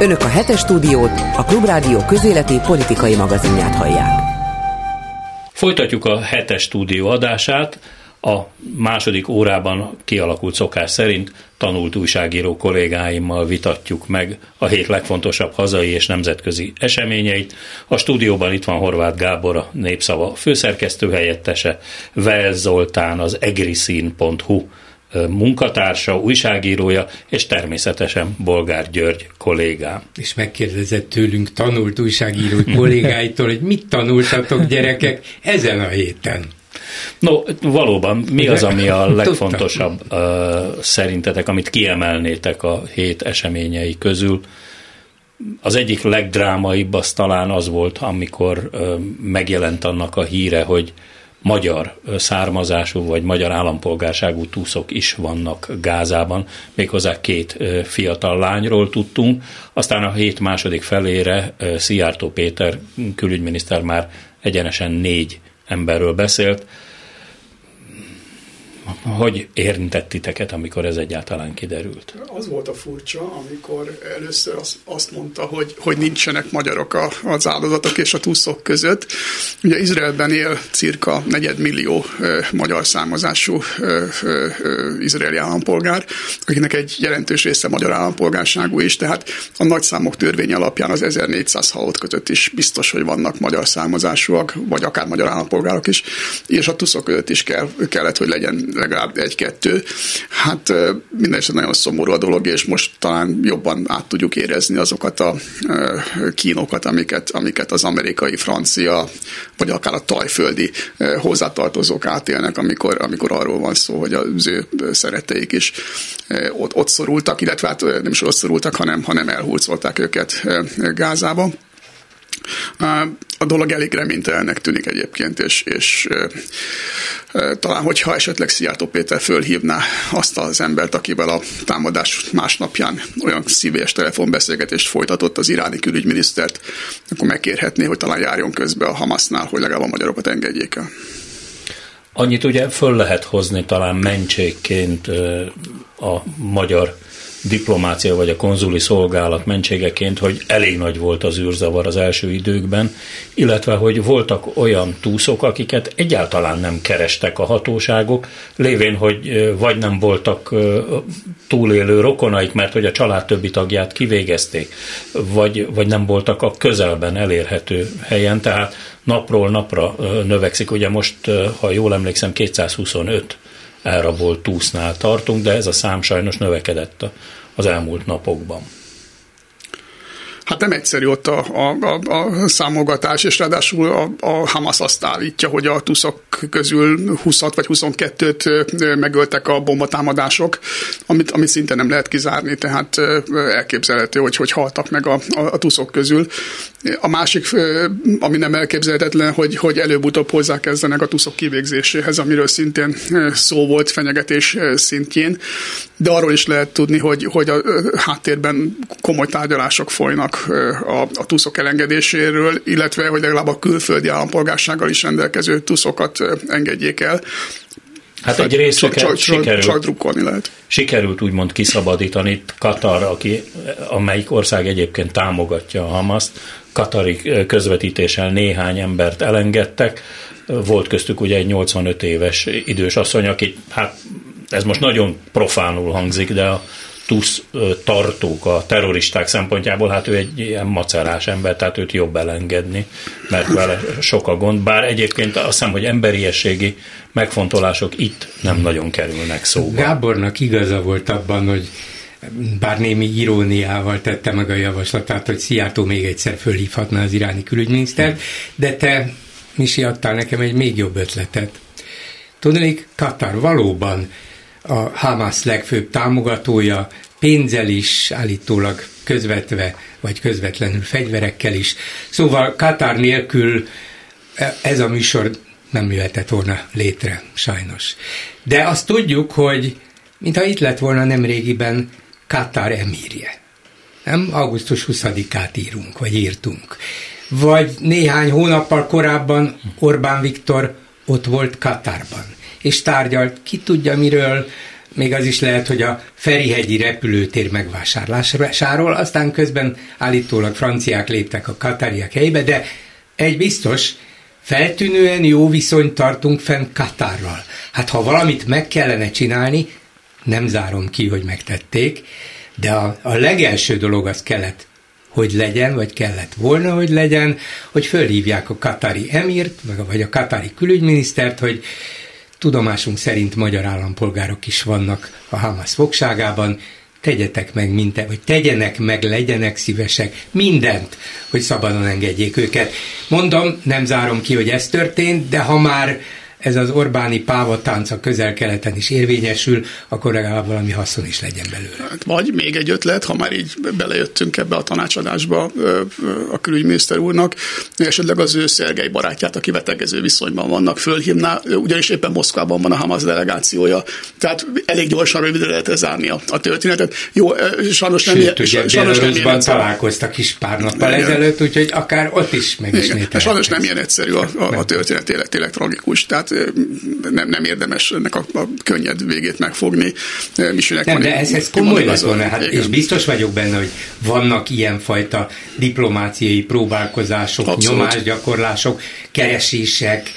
Önök a hetes stúdiót, a Klubrádió közéleti politikai magazinját hallják. Folytatjuk a hetes stúdió adását. A második órában kialakult szokás szerint tanult újságíró kollégáimmal vitatjuk meg a hét legfontosabb hazai és nemzetközi eseményeit. A stúdióban itt van Horváth Gábor, a Népszava főszerkesztő helyettese, Vel Zoltán, az egriszín.hu munkatársa, újságírója, és természetesen Bolgár György kollégám. És megkérdezett tőlünk tanult újságíró kollégáitól, hogy mit tanultatok gyerekek ezen a héten? No, valóban, mi az, ami a legfontosabb uh, szerintetek, amit kiemelnétek a hét eseményei közül? Az egyik legdrámaibb az talán az volt, amikor uh, megjelent annak a híre, hogy magyar származású vagy magyar állampolgárságú túszok is vannak Gázában, méghozzá két fiatal lányról tudtunk. Aztán a hét második felére Szijjártó Péter külügyminiszter már egyenesen négy emberről beszélt, hogy érintett titeket, amikor ez egyáltalán kiderült? Az volt a furcsa, amikor először azt, mondta, hogy, hogy nincsenek magyarok az áldozatok és a túszok között. Ugye Izraelben él cirka negyedmillió magyar származású izraeli állampolgár, akinek egy jelentős része magyar állampolgárságú is, tehát a nagyszámok törvény alapján az 1400 halott között is biztos, hogy vannak magyar származásúak, vagy akár magyar állampolgárok is, és a tuszok között is kell, kellett, hogy legyen legalább egy-kettő. Hát minden is nagyon szomorú a dolog, és most talán jobban át tudjuk érezni azokat a kínokat, amiket, amiket az amerikai, francia, vagy akár a tajföldi hozzátartozók átélnek, amikor, amikor arról van szó, hogy az ő szeretteik is ott, ott szorultak, illetve hát nem is ott szorultak, hanem, hanem elhurcolták őket Gázába. A dolog elég reménytelennek tűnik egyébként, és, és talán, hogyha esetleg Szijjártó Péter fölhívná azt az embert, akivel a támadás másnapján olyan szívélyes telefonbeszélgetést folytatott az iráni külügyminisztert, akkor megkérhetné, hogy talán járjon közbe a Hamasnál, hogy legalább a magyarokat engedjék el. Annyit ugye föl lehet hozni talán mentségként a magyar diplomácia vagy a konzuli szolgálat mentségeként, hogy elég nagy volt az űrzavar az első időkben, illetve hogy voltak olyan túszok, akiket egyáltalán nem kerestek a hatóságok, lévén, hogy vagy nem voltak túlélő rokonaik, mert hogy a család többi tagját kivégezték, vagy, vagy nem voltak a közelben elérhető helyen, tehát napról napra növekszik. Ugye most, ha jól emlékszem, 225 elrabolt túsznál tartunk, de ez a szám sajnos növekedett az elmúlt napokban. Hát nem egyszerű ott a, a, a, a számogatás, és ráadásul a, a Hamas azt állítja, hogy a tuszok közül 20 vagy 22-t megöltek a bombatámadások, amit, amit szinte nem lehet kizárni, tehát elképzelhető, hogy hogy haltak meg a, a, a tuszok közül. A másik, ami nem elképzelhetetlen, hogy, hogy előbb-utóbb hozzákezdenek a tuszok kivégzéséhez, amiről szintén szó volt fenyegetés szintjén, de arról is lehet tudni, hogy, hogy a háttérben komoly tárgyalások folynak a, a tuszok elengedéséről, illetve hogy legalább a külföldi állampolgársággal is rendelkező tuszokat engedjék el. Hát egy részre csak, csak, sikerült, csak drukkolni lehet. Sikerült úgymond kiszabadítani Katar, aki, amelyik ország egyébként támogatja a Hamaszt, Katari közvetítéssel néhány embert elengedtek, volt köztük ugye egy 85 éves idős asszony, aki, hát ez most nagyon profánul hangzik, de a TUSZ tartók a terroristák szempontjából, hát ő egy ilyen macerás ember, tehát őt jobb elengedni, mert vele sok a gond, bár egyébként azt hiszem, hogy emberiességi megfontolások itt nem nagyon kerülnek szóba. Gábornak igaza volt abban, hogy bár némi iróniával tette meg a javaslatát, hogy Szijjártó még egyszer fölhívhatná az iráni külügyminisztert, de te, Misi, adtál nekem egy még jobb ötletet. Tudnék, Katar valóban a Hamas legfőbb támogatója, pénzzel is, állítólag közvetve, vagy közvetlenül fegyverekkel is. Szóval Katar nélkül ez a műsor nem jöhetett volna létre, sajnos. De azt tudjuk, hogy mintha itt lett volna nem régiben Katar emírje. Nem? Augusztus 20-át írunk, vagy írtunk. Vagy néhány hónappal korábban Orbán Viktor ott volt Katarban, és tárgyalt, ki tudja miről, még az is lehet, hogy a Ferihegyi repülőtér megvásárlásáról, aztán közben állítólag franciák léptek a katariak helyébe, de egy biztos, feltűnően jó viszonyt tartunk fenn Katárral. Hát ha valamit meg kellene csinálni, nem zárom ki, hogy megtették, de a, a legelső dolog az kellett, hogy legyen, vagy kellett volna, hogy legyen, hogy fölhívják a katari emirt, vagy a katari külügyminisztert, hogy tudomásunk szerint magyar állampolgárok is vannak a Hamas fogságában, tegyetek meg mindent, vagy tegyenek meg, legyenek szívesek, mindent, hogy szabadon engedjék őket. Mondom, nem zárom ki, hogy ez történt, de ha már ez az Orbáni pávatánc a közel-keleten is érvényesül, akkor legalább valami haszon is legyen belőle. Hát vagy még egy ötlet, ha már így belejöttünk ebbe a tanácsadásba a külügyminiszter úrnak, esetleg az ő Szergei barátját, aki vetegező viszonyban vannak, fölhívná, ugyanis éppen Moszkvában van a Hamas delegációja, tehát elég gyorsan rövidre lehet zárni a, a történetet. Jó, sajnos nem Sőt, ugye sajnos nem ilyen találkoztak is pár nappal ezelőtt, úgyhogy akár ott is megismételhető. Sajnos nem ilyen egyszerű a, a, a történet, tényleg tragikus. Tehát nem, nem érdemes ennek a, a könnyed végét megfogni. Misinek nem, de ez, ez komoly lett volna, hát, és biztos vagyok benne, hogy vannak ilyenfajta diplomáciai próbálkozások, Abszolút. nyomásgyakorlások, keresések,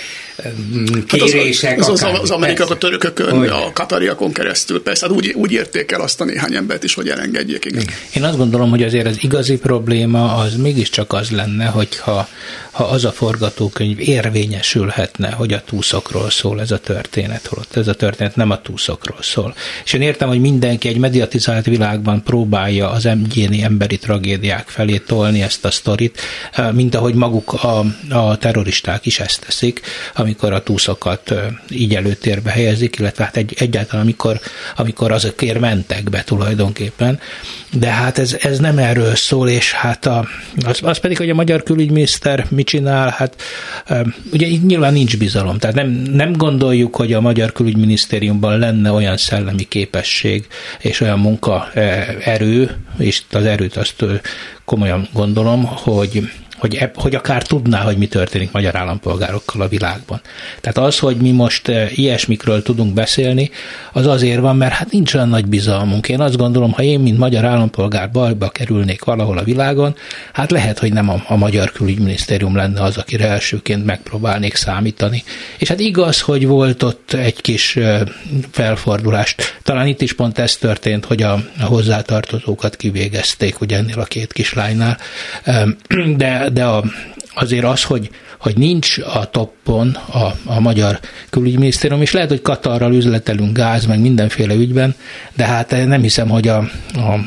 kérések. Hát az, az, az, az amerikák a törökökön, Olyan. a katariakon keresztül, persze, hát úgy, úgy érték el azt a néhány embert is, hogy elengedjék. Igen. Én azt gondolom, hogy azért az igazi probléma az mégiscsak az lenne, hogyha ha az a forgatókönyv érvényesülhetne, hogy a túszokról szól ez a történet, holott ez a történet nem a túszokról szól. És én értem, hogy mindenki egy mediatizált világban próbálja az egyéni emberi tragédiák felé tolni ezt a sztorit, mint ahogy maguk a, a terroristák is ezt teszik, amikor a túszokat így előtérbe helyezik, illetve hát egy, egyáltalán amikor, amikor azokért mentek be tulajdonképpen. De hát ez, ez nem erről szól, és hát a, az, az pedig, hogy a magyar külügyminiszter mit csinál, hát ugye itt nyilván nincs bizalom. Tehát nem, nem gondoljuk, hogy a magyar külügyminisztériumban lenne olyan szellemi képesség és olyan munka erő, és az erőt azt komolyan gondolom, hogy hogy, eb, hogy akár tudná, hogy mi történik magyar állampolgárokkal a világban. Tehát az, hogy mi most eh, ilyesmikről tudunk beszélni, az azért van, mert hát nincs olyan nagy bizalmunk. Én azt gondolom, ha én, mint magyar állampolgár bajba kerülnék valahol a világon, hát lehet, hogy nem a, a magyar külügyminisztérium lenne az, akire elsőként megpróbálnék számítani. És hát igaz, hogy volt ott egy kis eh, felfordulást. Talán itt is pont ez történt, hogy a, a hozzátartozókat kivégezték, ugye ennél a két kislánynál. De de a, azért az, hogy, hogy nincs a toppon a, a magyar külügyminisztérium, és lehet, hogy Katarral üzletelünk gáz, meg mindenféle ügyben, de hát nem hiszem, hogy a, a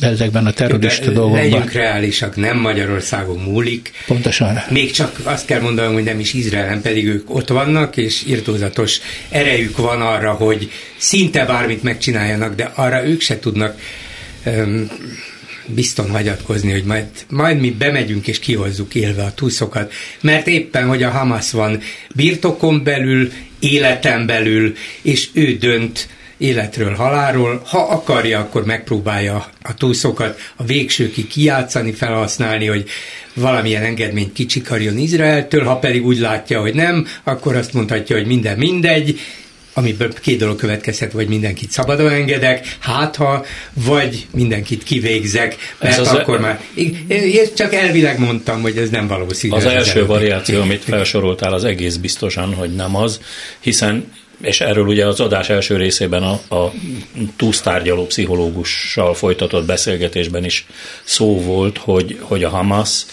ezekben a terrorista de dolgokban. Legyünk reálisak, nem Magyarországon múlik. Pontosan. Még csak azt kell mondanom, hogy nem is Izraelen, pedig ők ott vannak, és irtózatos erejük van arra, hogy szinte bármit megcsináljanak, de arra ők se tudnak um, bizton hagyatkozni, hogy majd, majd mi bemegyünk és kihozzuk élve a túszokat, mert éppen, hogy a Hamas van birtokon belül, életen belül, és ő dönt életről, halálról. Ha akarja, akkor megpróbálja a túszokat a végsőkig kijátszani, felhasználni, hogy valamilyen engedményt kicsikarjon Izraeltől, ha pedig úgy látja, hogy nem, akkor azt mondhatja, hogy minden mindegy, amiből két dolog következhet, vagy mindenkit szabadon engedek, hát ha, vagy mindenkit kivégzek, mert ez az akkor a... már... Én csak elvileg mondtam, hogy ez nem valószínű. Az, az első variáció, amit felsoroltál, az egész biztosan, hogy nem az, hiszen és erről ugye az adás első részében a, a túlsztárgyaló pszichológussal folytatott beszélgetésben is szó volt, hogy, hogy a Hamas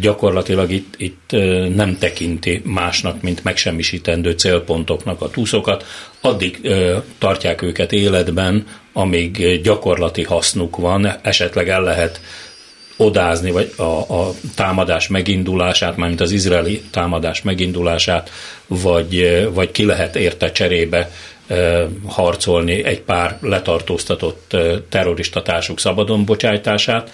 gyakorlatilag itt, itt nem tekinti másnak, mint megsemmisítendő célpontoknak a túszokat, addig tartják őket életben, amíg gyakorlati hasznuk van, esetleg el lehet odázni, vagy a, a támadás megindulását, mármint az izraeli támadás megindulását, vagy, vagy ki lehet érte cserébe harcolni egy pár letartóztatott terrorista társuk szabadon bocsájtását.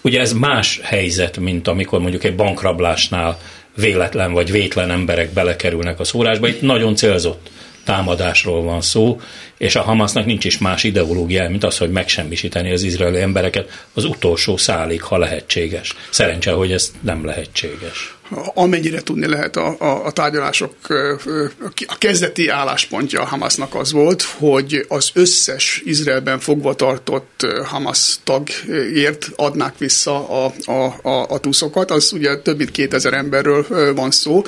Ugye ez más helyzet, mint amikor mondjuk egy bankrablásnál véletlen vagy vétlen emberek belekerülnek a szórásba. Itt nagyon célzott támadásról van szó, és a Hamasnak nincs is más ideológiája, mint az, hogy megsemmisíteni az izraeli embereket az utolsó szálig, ha lehetséges. Szerencse, hogy ez nem lehetséges. amennyire tudni lehet a, a, a tárgyalások a kezdeti álláspontja a Hamasnak az volt, hogy az összes Izraelben fogva tartott Hamas tagért adnák vissza a, a, a, a tuszokat, az ugye több mint 2000 emberről van szó,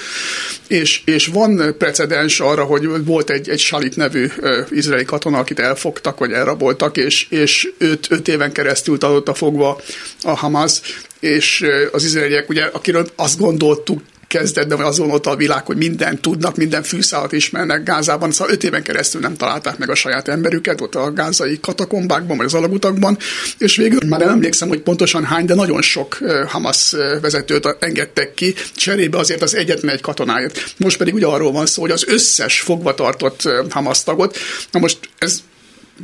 és, és van precedens arra, hogy volt egy, egy Shalit nevű izraeli katona, akit elfogtak, vagy elraboltak, és, és öt, öt éven keresztül tartotta fogva a Hamas, és az izraeliek, ugye, akiről azt gondoltuk kezdetben, vagy azon ott a világ, hogy mindent tudnak, minden fűszálat ismernek Gázában, szóval öt éven keresztül nem találták meg a saját emberüket ott a gázai katakombákban, vagy az alagutakban, és végül már nem emlékszem, hogy pontosan hány, de nagyon sok Hamas vezetőt engedtek ki, cserébe azért az egyetlen egy katonáért. Most pedig ugye arról van szó, hogy az összes fogvatartott Hamas tagot, na most ez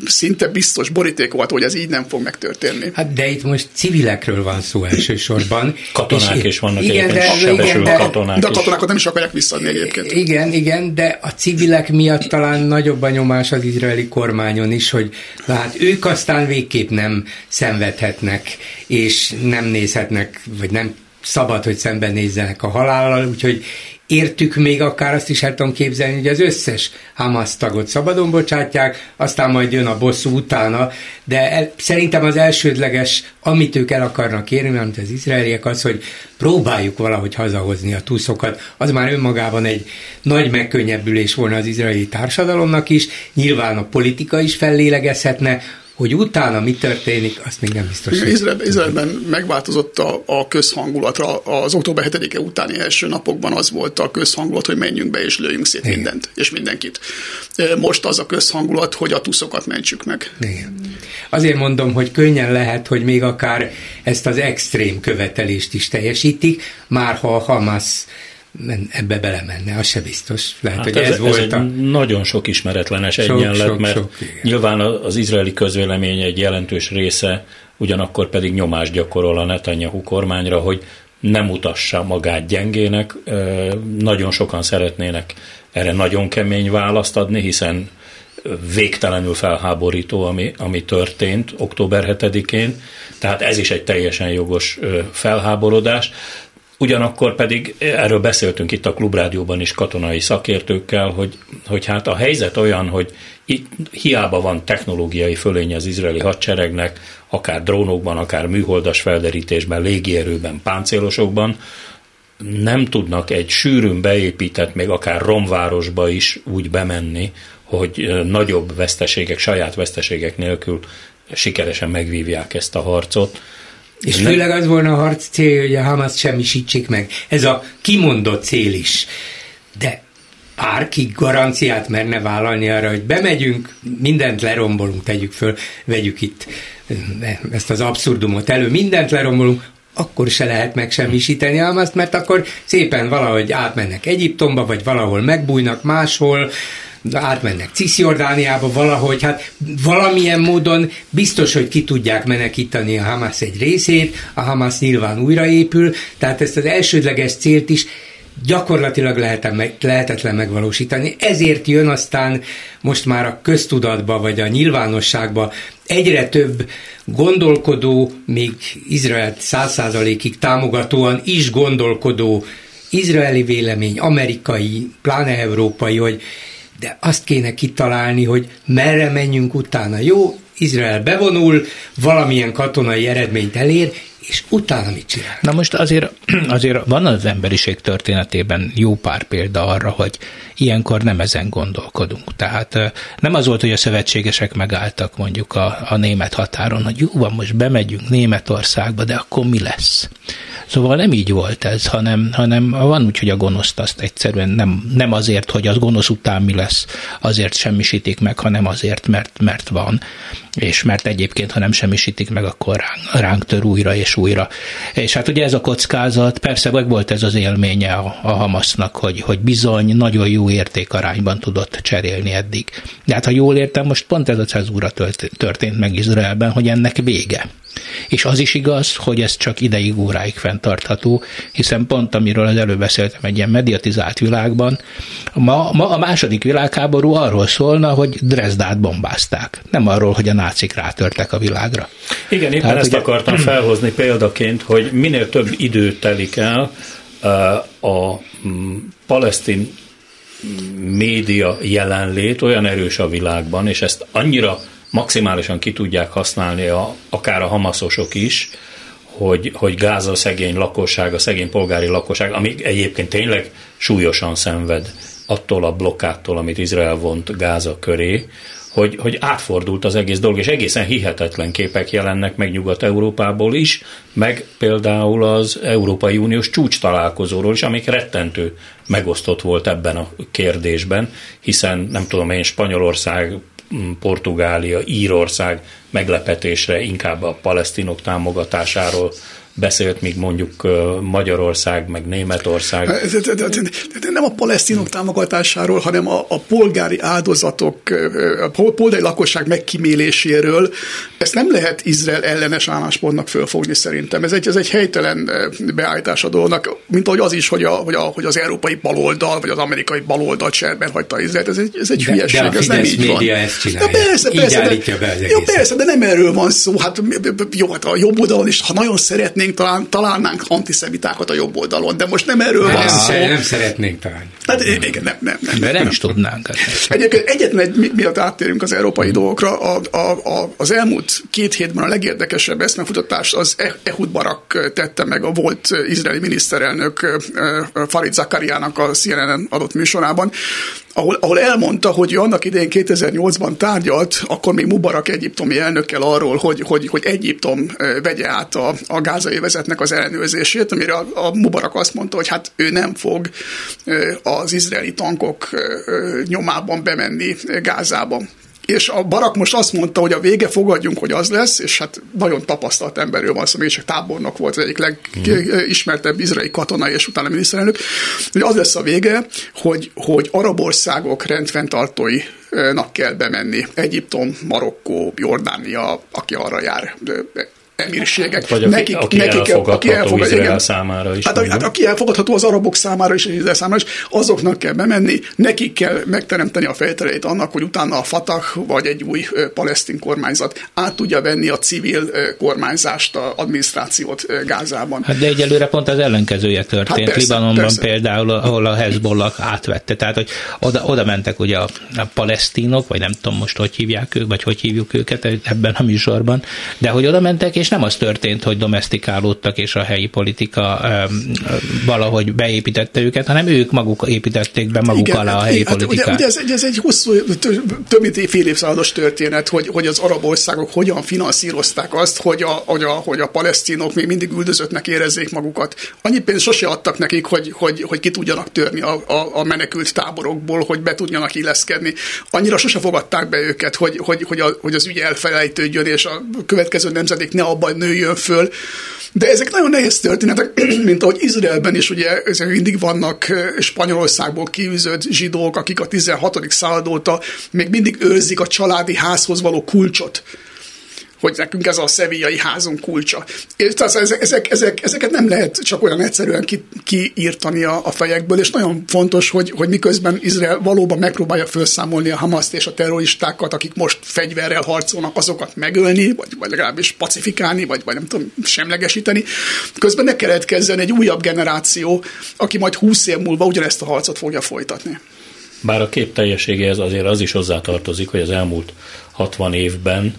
szinte biztos borítékolt, hogy ez így nem fog megtörténni. Hát de itt most civilekről van szó elsősorban. Katonák és, is vannak igen, de, igen, de, katonák De a katonákat nem is akarják visszadni egyébként. Igen, igen, de a civilek miatt talán nagyobb a nyomás az izraeli kormányon is, hogy hát ők aztán végképp nem szenvedhetnek, és nem nézhetnek, vagy nem szabad, hogy szembenézzenek a halállal, úgyhogy értük még akár azt is el tudom képzelni, hogy az összes Hamas tagot szabadon bocsátják, aztán majd jön a bosszú utána, de el, szerintem az elsődleges, amit ők el akarnak érni, mert az izraeliek az, hogy próbáljuk valahogy hazahozni a túszokat, az már önmagában egy nagy megkönnyebbülés volna az izraeli társadalomnak is, nyilván a politika is fellélegezhetne, hogy utána mi történik, azt még nem biztos. Izraelben, Izraelben megváltozott a, a közhangulatra. Az október 7-e utáni első napokban az volt a közhangulat, hogy menjünk be és lőjünk szét Igen. mindent és mindenkit. Most az a közhangulat, hogy a tuszokat mentsük meg. Igen. Azért mondom, hogy könnyen lehet, hogy még akár ezt az extrém követelést is teljesítik, már ha a Hamas ebbe belemenne, az se biztos. Lehet, hát hogy ez, ez volt ez a... nagyon sok ismeretlenes sok, egyenlet, sok, mert sok, nyilván az izraeli közvélemény egy jelentős része ugyanakkor pedig nyomást gyakorol a Netanyahu kormányra, hogy nem mutassa magát gyengének. Nagyon sokan szeretnének erre nagyon kemény választ adni, hiszen végtelenül felháborító, ami, ami történt október 7-én, tehát ez is egy teljesen jogos felháborodás. Ugyanakkor pedig erről beszéltünk itt a klubrádióban is katonai szakértőkkel, hogy, hogy hát a helyzet olyan, hogy itt hiába van technológiai fölény az izraeli hadseregnek, akár drónokban, akár műholdas felderítésben, légierőben, páncélosokban, nem tudnak egy sűrűn beépített, még akár romvárosba is úgy bemenni, hogy nagyobb veszteségek, saját veszteségek nélkül sikeresen megvívják ezt a harcot. És főleg az volna a harc cél, hogy a Hamas semmisítsék meg. Ez a kimondott cél is. De bárki garanciát merne vállalni arra, hogy bemegyünk, mindent lerombolunk, tegyük föl, vegyük itt eh, ezt az abszurdumot elő, mindent lerombolunk, akkor se lehet megsemmisíteni Hamaszt, mert akkor szépen valahogy átmennek Egyiptomba, vagy valahol megbújnak máshol, átmennek Cisjordániába valahogy, hát valamilyen módon biztos, hogy ki tudják menekíteni a Hamas egy részét, a Hamas nyilván újraépül, tehát ezt az elsődleges célt is gyakorlatilag lehetetlen megvalósítani. Ezért jön aztán most már a köztudatba, vagy a nyilvánosságba egyre több gondolkodó, még Izraelt száz százalékig támogatóan is gondolkodó izraeli vélemény, amerikai, pláne európai, hogy de azt kéne kitalálni, hogy merre menjünk utána. Jó, Izrael bevonul, valamilyen katonai eredményt elér, és utána mit csinál? Na most azért, azért van az emberiség történetében jó pár példa arra, hogy ilyenkor nem ezen gondolkodunk. Tehát nem az volt, hogy a szövetségesek megálltak mondjuk a, a német határon, hogy jó van, most bemegyünk Németországba, de akkor mi lesz? Szóval nem így volt ez, hanem, hanem van úgy, hogy a gonoszt azt egyszerűen nem, nem azért, hogy az gonosz után mi lesz, azért semmisítik meg, hanem azért, mert, mert van, és mert egyébként, ha nem semmisítik meg, akkor ránk, ránk tör újra és újra. És hát ugye ez a kockázat, persze meg volt ez az élménye a, a Hamasznak, hogy, hogy bizony nagyon jó értékarányban tudott cserélni eddig. De hát ha jól értem, most pont ez a cezúra történt meg Izraelben, hogy ennek vége. És az is igaz, hogy ez csak ideig, óráig fenntartható, hiszen pont amiről az előbb beszéltem egy ilyen mediatizált világban, ma, ma a második világháború arról szólna, hogy Dresdát bombázták, nem arról, hogy a nácik rátörtek a világra. Igen, éppen Tehát, ezt ugye... akartam felhozni példaként, hogy minél több idő telik el, a mm, palesztin média jelenlét olyan erős a világban, és ezt annyira maximálisan ki tudják használni a, akár a hamaszosok is, hogy, hogy Gáza szegény lakosság, a szegény polgári lakosság, ami egyébként tényleg súlyosan szenved attól a blokkától, amit Izrael vont Gáza köré, hogy, hogy átfordult az egész dolog, és egészen hihetetlen képek jelennek meg Nyugat-Európából is, meg például az Európai Uniós csúcs találkozóról is, amik rettentő megosztott volt ebben a kérdésben, hiszen nem tudom én, Spanyolország, Portugália, Írország meglepetésre inkább a palesztinok támogatásáról beszélt, míg mondjuk Magyarország, meg Németország. Nem a palesztinok támogatásáról, hanem a, a polgári áldozatok, a polgári lakosság megkíméléséről. Ezt nem lehet Izrael ellenes álláspontnak fölfogni szerintem. Ez egy, ez egy helytelen beállítás a dolognak, mint ahogy az is, hogy, a, hogy, a, hogy az európai baloldal, vagy az amerikai baloldal cserben hagyta Izraelt. Ez egy, ez egy de, hülyeség, de a ez nem így van. ezt csinálja. Ja, persze, persze, de, be jó, persze, de nem erről van szó. Hát jó, hát a jobb oldalon is, ha nagyon szeretné szeretnénk, talán, találnánk antiszemitákat a jobb oldalon, de most nem erről nem, van szó. Nem szeretnénk talán. Hát igen, nem, nem, nem. De nem, nem is tudnánk. Egyébként egyetlen egy, miatt áttérünk az európai mm. dolgokra, a, a, a, az elmúlt két hétben a legérdekesebb eszmefutatást az e- Ehud Barak tette meg a volt izraeli miniszterelnök Farid Zakariának a CNN adott műsorában, ahol, ahol elmondta, hogy ő annak idején 2008-ban tárgyalt, akkor még Mubarak egyiptomi elnökkel arról, hogy, hogy, hogy Egyiptom vegye át a, a gázai vezetnek az ellenőrzését, amire a, a Mubarak azt mondta, hogy hát ő nem fog az izraeli tankok nyomában bemenni Gázába és a Barak most azt mondta, hogy a vége fogadjunk, hogy az lesz, és hát nagyon tapasztalt emberről van szó, még csak tábornok volt az egyik legismertebb izraeli katona, és utána miniszterelnök, hogy az lesz a vége, hogy, hogy arab országok rendfenntartóinak kell bemenni. Egyiptom, Marokkó, Jordánia, aki arra jár, emírségek. Vagy aki, nekik, aki nekik, elfogadható aki elfogad, Izrael igen. számára is. Hát, hát aki elfogadható az arabok számára is, és Izrael számára is, azoknak kell bemenni, nekik kell megteremteni a fejtereit annak, hogy utána a Fatah vagy egy új palesztin kormányzat át tudja venni a civil kormányzást, a adminisztrációt Gázában. Hát de egyelőre pont az ellenkezője történt. Hát persze, Libanonban persze. például, ahol a Hezbollah átvette. Tehát, hogy oda, oda mentek ugye a, a palesztinok, vagy nem tudom most, hogy hívják ők, vagy hogy hívjuk őket ebben a műsorban, de hogy oda mentek, és nem az történt, hogy domestikálódtak, és a helyi politika valahogy beépítette őket, hanem ők maguk építették be maguk igen, alá a helyi hát, politikát. Ugye, ugye ez, ez egy hosszú, több mint fél évszázados történet, hogy, hogy az arab országok hogyan finanszírozták azt, hogy a, hogy a, hogy a palesztinok még mindig üldözöttnek érezzék magukat. Annyi pénzt sose adtak nekik, hogy, hogy, hogy ki tudjanak törni a, a, a menekült táborokból, hogy be tudjanak illeszkedni. Annyira sose fogadták be őket, hogy, hogy, hogy, a, hogy az ügy elfelejtődjön, és a következő nemzedék ne abban nőjön föl. De ezek nagyon nehéz történetek, mint ahogy Izraelben is ugye ezek mindig vannak Spanyolországból kiűzött zsidók, akik a 16. század óta még mindig őrzik a családi házhoz való kulcsot hogy nekünk ez a szevíjai házunk kulcsa. És tehát ezek, ezek, ezeket nem lehet csak olyan egyszerűen ki, kiírtani a, a fejekből, és nagyon fontos, hogy, hogy miközben Izrael valóban megpróbálja felszámolni a Hamaszt és a terroristákat, akik most fegyverrel harcolnak, azokat megölni, vagy, vagy legalábbis pacifikálni, vagy, vagy nem tudom, semlegesíteni. Közben ne keletkezzen egy újabb generáció, aki majd húsz év múlva ugyanezt a harcot fogja folytatni. Bár a kép teljességéhez azért az is hozzátartozik, hogy az elmúlt 60 évben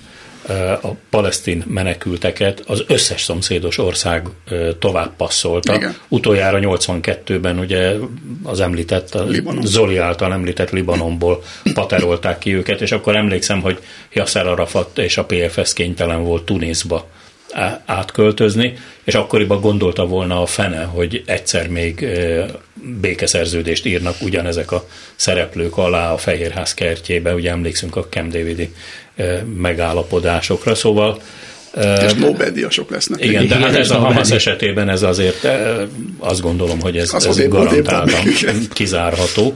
a palesztin menekülteket az összes szomszédos ország tovább passzolta. Igen. Utoljára 82-ben ugye az említett, a Libanon. Zoli által említett Libanonból paterolták ki őket, és akkor emlékszem, hogy Yasser Arafat és a PFS kénytelen volt Tunisba átköltözni, és akkoriban gondolta volna a fene, hogy egyszer még békeszerződést írnak ugyanezek a szereplők alá a Fehérház kertjébe, ugye emlékszünk a Camp Davidi megállapodásokra, szóval és Nobel-díjasok lesznek. Igen, de hát ez a Hamas esetében ez azért azt gondolom, hogy ez, ez garantáltan kizárható.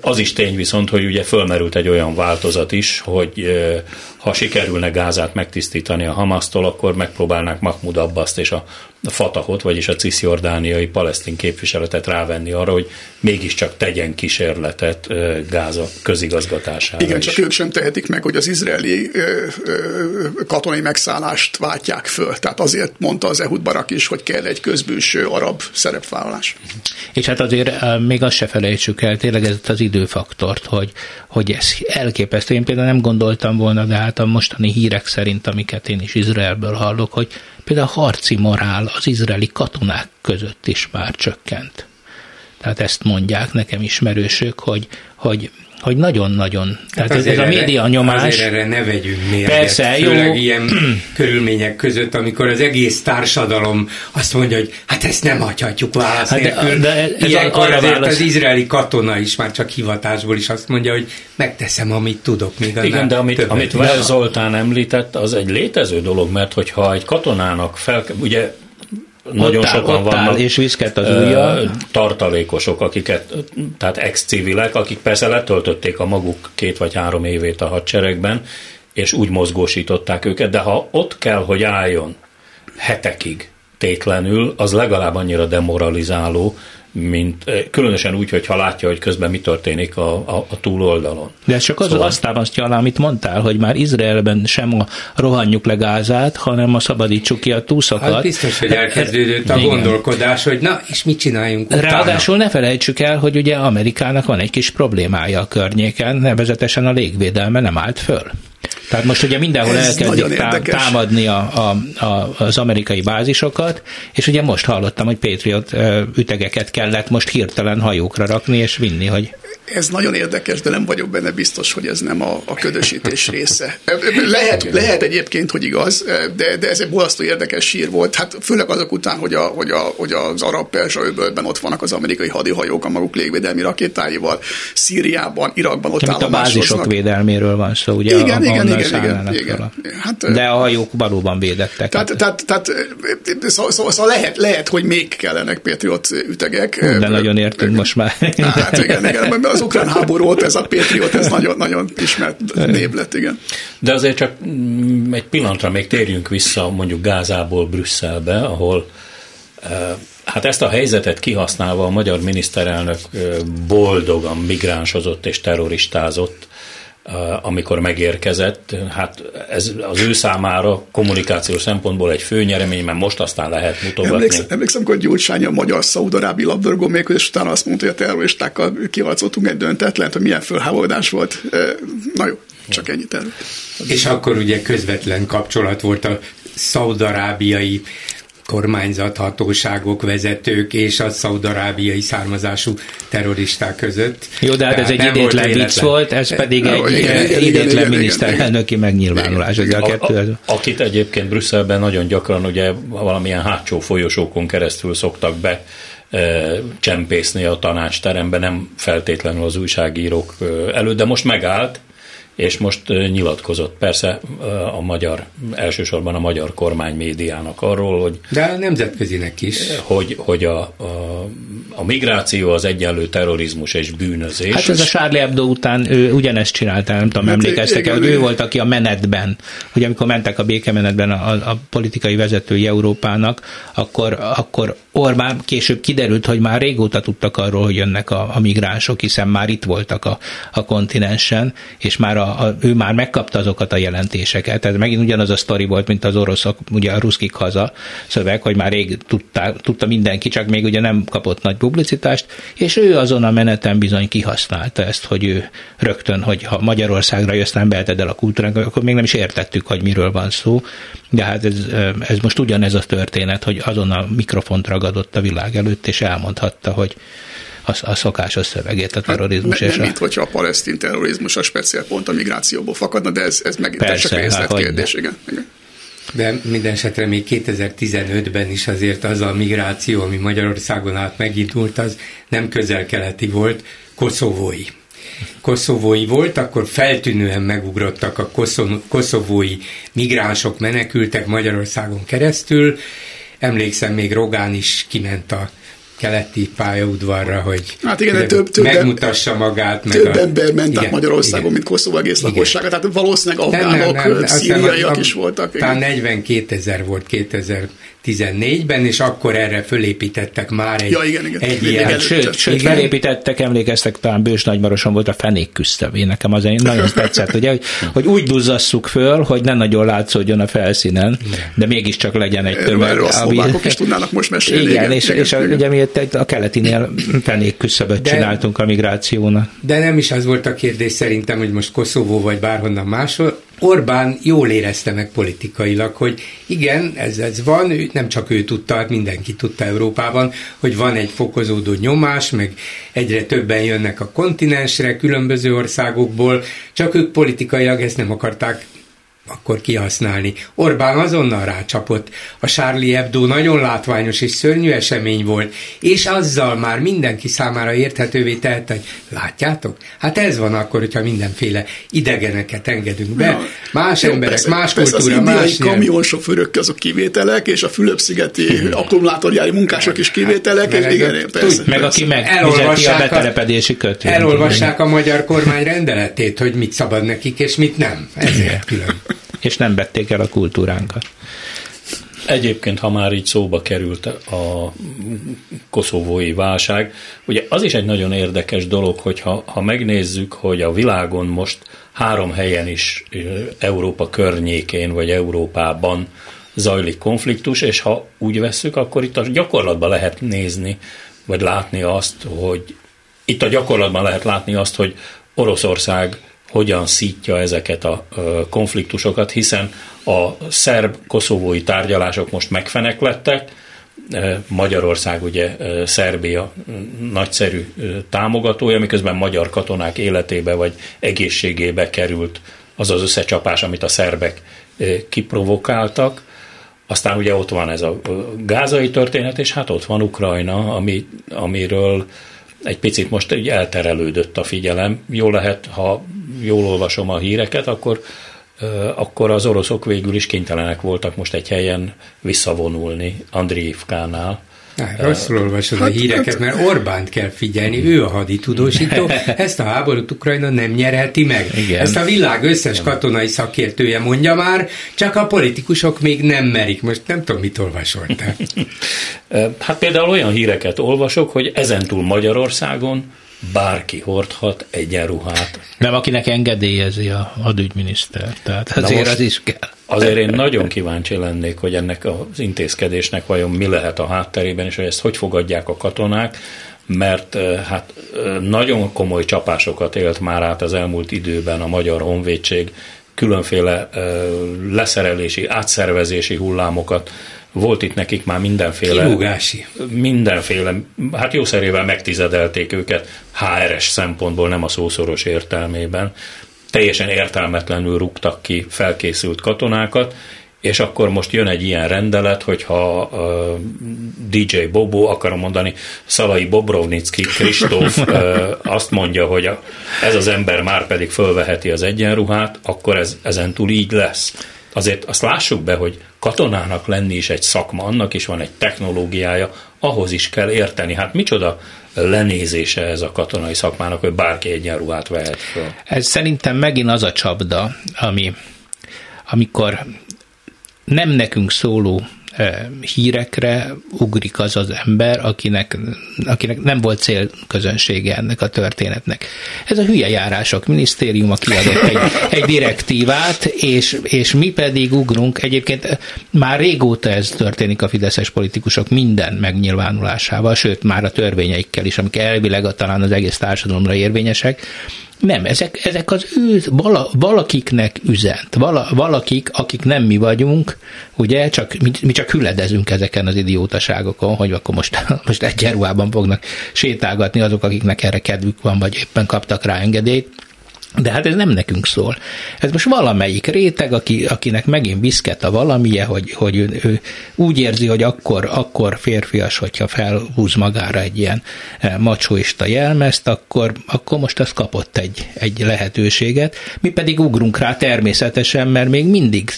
Az is tény viszont, hogy ugye fölmerült egy olyan változat is, hogy ha sikerülne Gázát megtisztítani a Hamasztól, akkor megpróbálnák Mahmoud Abbaszt és a Fatahot, vagyis a cisjordániai palesztin képviseletet rávenni arra, hogy mégiscsak tegyen kísérletet Gáza közigazgatására Igen, is. csak ők sem tehetik meg, hogy az izraeli ö, ö, katonai megszállást váltják föl. Tehát azért mondta az Ehud Barak is, hogy kell egy közbűső arab szerepvállalás. És hát azért még azt se felejtsük el, tényleg ez az időfaktort, hogy, hogy ez elképesztő. Én például nem gondoltam volna, de hát a mostani hírek szerint, amiket én is Izraelből hallok, hogy például a harci morál az izraeli katonák között is már csökkent. Tehát ezt mondják nekem ismerősök, hogy, hogy hogy nagyon-nagyon. Tehát hát ez, ez a média nyomás. Azért erre ne vegyünk mérget. Persze, főleg jó. ilyen körülmények között, amikor az egész társadalom azt mondja, hogy hát ezt nem hagyhatjuk válasz hát nélkül. De, de ez Ilyenkor azért válasz... az izraeli katona is már csak hivatásból is azt mondja, hogy megteszem, amit tudok. Még Igen, de amit, amit Vel Zoltán említett, az egy létező dolog, mert hogyha egy katonának fel, ugye nagyon áll, sokan vannak és viszket az ujja. tartalékosok, akiket, tehát ex-civilek, akik persze letöltötték a maguk két vagy három évét a hadseregben, és úgy mozgósították őket, de ha ott kell, hogy álljon hetekig tétlenül, az legalább annyira demoralizáló, mint eh, különösen úgy, hogyha látja, hogy közben mi történik a, a, a túloldalon. De ez csak az szóval... azt támasztja alá, amit mondtál, hogy már Izraelben sem a rohanjuk le Gázát, hanem a szabadítsuk ki a túszokat. Hát biztos, hogy elkezdődött a Igen. gondolkodás, hogy na, és mit csináljunk utána? Ráadásul ne felejtsük el, hogy ugye Amerikának van egy kis problémája a környéken, nevezetesen a légvédelme nem állt föl. Tehát most ugye mindenhol Ez elkezdik tá- támadni a, a, a, az amerikai bázisokat, és ugye most hallottam, hogy Patriot ütegeket kellett most hirtelen hajókra rakni és vinni, hogy ez nagyon érdekes, de nem vagyok benne biztos, hogy ez nem a, a ködösítés része. Lehet, lehet egyébként, hogy igaz, de, de ez egy bolasztó érdekes sír volt. Hát főleg azok után, hogy, a, hogy, a, hogy az arab perzsa öbölben ott vannak az amerikai hadihajók a maguk légvédelmi rakétáival, Szíriában, Irakban ott Itt a bázisok védelméről van szó, ugye? Igen, a, igen, igen, igen, igen. Hát, de a hajók valóban védettek. Tehát, hát. tehát, tehát szóval, szóval, szóval lehet, lehet, hogy még kellenek Patriot ütegek. De nagyon értünk most már. Hát igen, igen, az ukrán háború óta ez a Patriot, ez nagyon, nagyon ismert név lett, igen. De azért csak mm, egy pillanatra még térjünk vissza mondjuk Gázából Brüsszelbe, ahol Hát ezt a helyzetet kihasználva a magyar miniszterelnök boldogan migránsozott és terroristázott, amikor megérkezett. Hát ez az ő számára kommunikációs szempontból egy fő nyeremény, mert most aztán lehet mutogatni. Emlékszem, emlékszem hogy Gyurcsány a magyar szaudarábi labdarúgó még, és utána azt mondta, hogy a terroristákkal kiharcoltunk egy döntetlen, hogy milyen fölháborodás volt. Na jó, csak ennyit erről. És akkor ugye közvetlen kapcsolat volt a szaudarábiai kormányzat, hatóságok, vezetők és a szaudarábiai származású terroristák között. Jó, de hát ez egy idétlen vicc volt, ez pedig egy idétlen miniszterelnöki megnyilvánulás. Ez a kettő. A, akit egyébként Brüsszelben nagyon gyakran ugye valamilyen hátsó folyosókon keresztül szoktak be e, csempészni a tanácsterembe, nem feltétlenül az újságírók e, előtt, de most megállt, és most nyilatkozott persze a magyar, elsősorban a magyar kormány médiának arról, hogy... De a nemzetközinek is. Hogy, hogy a, a, a migráció az egyenlő terrorizmus és bűnözés. Hát ez a Charlie Hebdo után ő ugyanezt csinálta, nem tudom, hát emlékeztek el, ő volt, aki a menetben, hogy amikor mentek a békemenetben a, a politikai vezetői Európának, akkor, akkor Orbán később kiderült, hogy már régóta tudtak arról, hogy jönnek a, a migránsok, hiszen már itt voltak a, a kontinensen, és már a a, ő már megkapta azokat a jelentéseket. Ez megint ugyanaz a sztori volt, mint az oroszok, ugye a ruszkik haza szöveg, hogy már rég tudta, tudta mindenki, csak még ugye nem kapott nagy publicitást, és ő azon a meneten bizony kihasználta ezt, hogy ő rögtön, hogy ha Magyarországra jössz, nem beheted el a kultúránk, akkor még nem is értettük, hogy miről van szó. De hát ez, ez most ugyanez a történet, hogy azon a mikrofont ragadott a világ előtt, és elmondhatta, hogy a, a szokásos szövegét a terrorizmus. Hát, ne, nem itt, hogyha a palesztin terrorizmus a speciál pont a migrációból fakadna, de ez, ez megint Persze, csak részletkérdés. Hát, igen, igen. De minden esetre még 2015-ben is azért az a migráció, ami Magyarországon át megindult, az nem közel-keleti volt, koszovói. Koszovói volt, akkor feltűnően megugrottak a koszovói migránsok, menekültek Magyarországon keresztül. Emlékszem, még Rogán is kiment a keleti pályaudvarra, hogy hát igen, több, több, megmutassa magát. Meg több a, ember ment igen, át Magyarországon, igen. mint Koszovó egész lakossága. Tehát valószínűleg afgánok, szíriaiak is voltak. Talán 42 ezer volt 2000 14-ben, és akkor erre fölépítettek már egy, ja, igen, igen. egy igen, ilyen... Sőt, sőt felépítettek, emlékeztek, talán Bős Nagymaroson volt a fenék küszöb. nekem az nagyon tetszett, ugye, hogy, hogy úgy duzzasszuk föl, hogy ne nagyon látszódjon a felszínen, de mégiscsak legyen egy tömeg. Erről a szlovákok is tudnának most mesélni. Igen, igen és, igen, és a, igen. ugye mi a keletinél fenék küszöböt de, csináltunk a migrációnak. De nem is az volt a kérdés szerintem, hogy most Koszovó vagy bárhonnan máshol, Orbán jól érezte meg politikailag, hogy igen, ez, ez van, nem csak ő tudta, hát mindenki tudta Európában, hogy van egy fokozódó nyomás, meg egyre többen jönnek a kontinensre, különböző országokból, csak ők politikailag ezt nem akarták akkor kihasználni. Orbán azonnal rácsapott. A Charlie Hebdo nagyon látványos és szörnyű esemény volt, és azzal már mindenki számára érthetővé tehette, hogy látjátok? Hát ez van akkor, hogyha mindenféle idegeneket engedünk be. Ja, más jó, emberek, persze, más persze kultúra, az más kamionsofőrök azok kivételek, és a Fülöp-szigeti akkumulátorjári munkások is kivételek, és igen, persze, persze. Meg aki meg a betelepedési kötvényt. Elolvassák a magyar kormány rendeletét, hogy mit szabad nekik, és mit nem. Ezért külön és nem vették el a kultúránkat. Egyébként, ha már így szóba került a koszovói válság, ugye az is egy nagyon érdekes dolog, hogy ha, ha megnézzük, hogy a világon most három helyen is Európa környékén vagy Európában zajlik konfliktus, és ha úgy vesszük, akkor itt a gyakorlatban lehet nézni, vagy látni azt, hogy itt a gyakorlatban lehet látni azt, hogy Oroszország hogyan szítja ezeket a konfliktusokat, hiszen a szerb-koszovói tárgyalások most megfeneklettek, Magyarország ugye Szerbia nagyszerű támogatója, miközben magyar katonák életébe vagy egészségébe került az az összecsapás, amit a szerbek kiprovokáltak. Aztán ugye ott van ez a gázai történet, és hát ott van Ukrajna, ami, amiről egy picit most így elterelődött a figyelem. Jó lehet, ha jól olvasom a híreket, akkor akkor az oroszok végül is kénytelenek voltak most egy helyen visszavonulni Andriivkánál. Rosszul olvasod hát, a híreket, hát, mert Orbánt kell figyelni, ő a haditudósító, ezt a háborút Ukrajna nem nyerheti meg. Igen. Ezt a világ összes katonai szakértője mondja már, csak a politikusok még nem merik. Most nem tudom, mit olvasol te. Hát például olyan híreket olvasok, hogy ezentúl Magyarországon bárki hordhat egyenruhát. Nem, akinek engedélyezi a hadügyminiszter. Tehát azért most, az is kell. Azért én nagyon kíváncsi lennék, hogy ennek az intézkedésnek vajon mi lehet a hátterében, és hogy ezt hogy fogadják a katonák, mert hát nagyon komoly csapásokat élt már át az elmúlt időben a Magyar Honvédség, különféle leszerelési, átszervezési hullámokat volt itt nekik már mindenféle... Kilúgási. Mindenféle, hát jószerével megtizedelték őket HRS szempontból, nem a szószoros értelmében. Teljesen értelmetlenül rúgtak ki felkészült katonákat, és akkor most jön egy ilyen rendelet, hogyha uh, DJ Bobo, akarom mondani, Szalai Bobrovnicki Kristóf uh, azt mondja, hogy a, ez az ember már pedig fölveheti az egyenruhát, akkor ez ezentúl így lesz azért azt lássuk be, hogy katonának lenni is egy szakma, annak is van egy technológiája, ahhoz is kell érteni. Hát micsoda lenézése ez a katonai szakmának, hogy bárki egyenruhát vehet fel. Ez szerintem megint az a csapda, ami, amikor nem nekünk szóló hírekre ugrik az az ember, akinek, akinek nem volt célközönsége ennek a történetnek. Ez a hülye járások minisztériuma kiadott egy, egy direktívát, és, és mi pedig ugrunk. Egyébként már régóta ez történik a fideszes politikusok minden megnyilvánulásával, sőt már a törvényeikkel is, amik elvileg talán az egész társadalomra érvényesek, nem, ezek, ezek az ő vala, valakiknek üzent, vala, valakik, akik nem mi vagyunk, ugye, csak, mi, mi csak hüledezünk ezeken az idiótaságokon, hogy akkor most, most egyenruhában fognak sétálgatni azok, akiknek erre kedvük van, vagy éppen kaptak rá engedélyt. De hát ez nem nekünk szól. Ez most valamelyik réteg, aki, akinek megint viszket a valamije, hogy, hogy ő, ő úgy érzi, hogy akkor, akkor férfias, hogyha felhúz magára egy ilyen eh, macsóista jelmezt, akkor, akkor most az kapott egy, egy lehetőséget. Mi pedig ugrunk rá természetesen, mert még mindig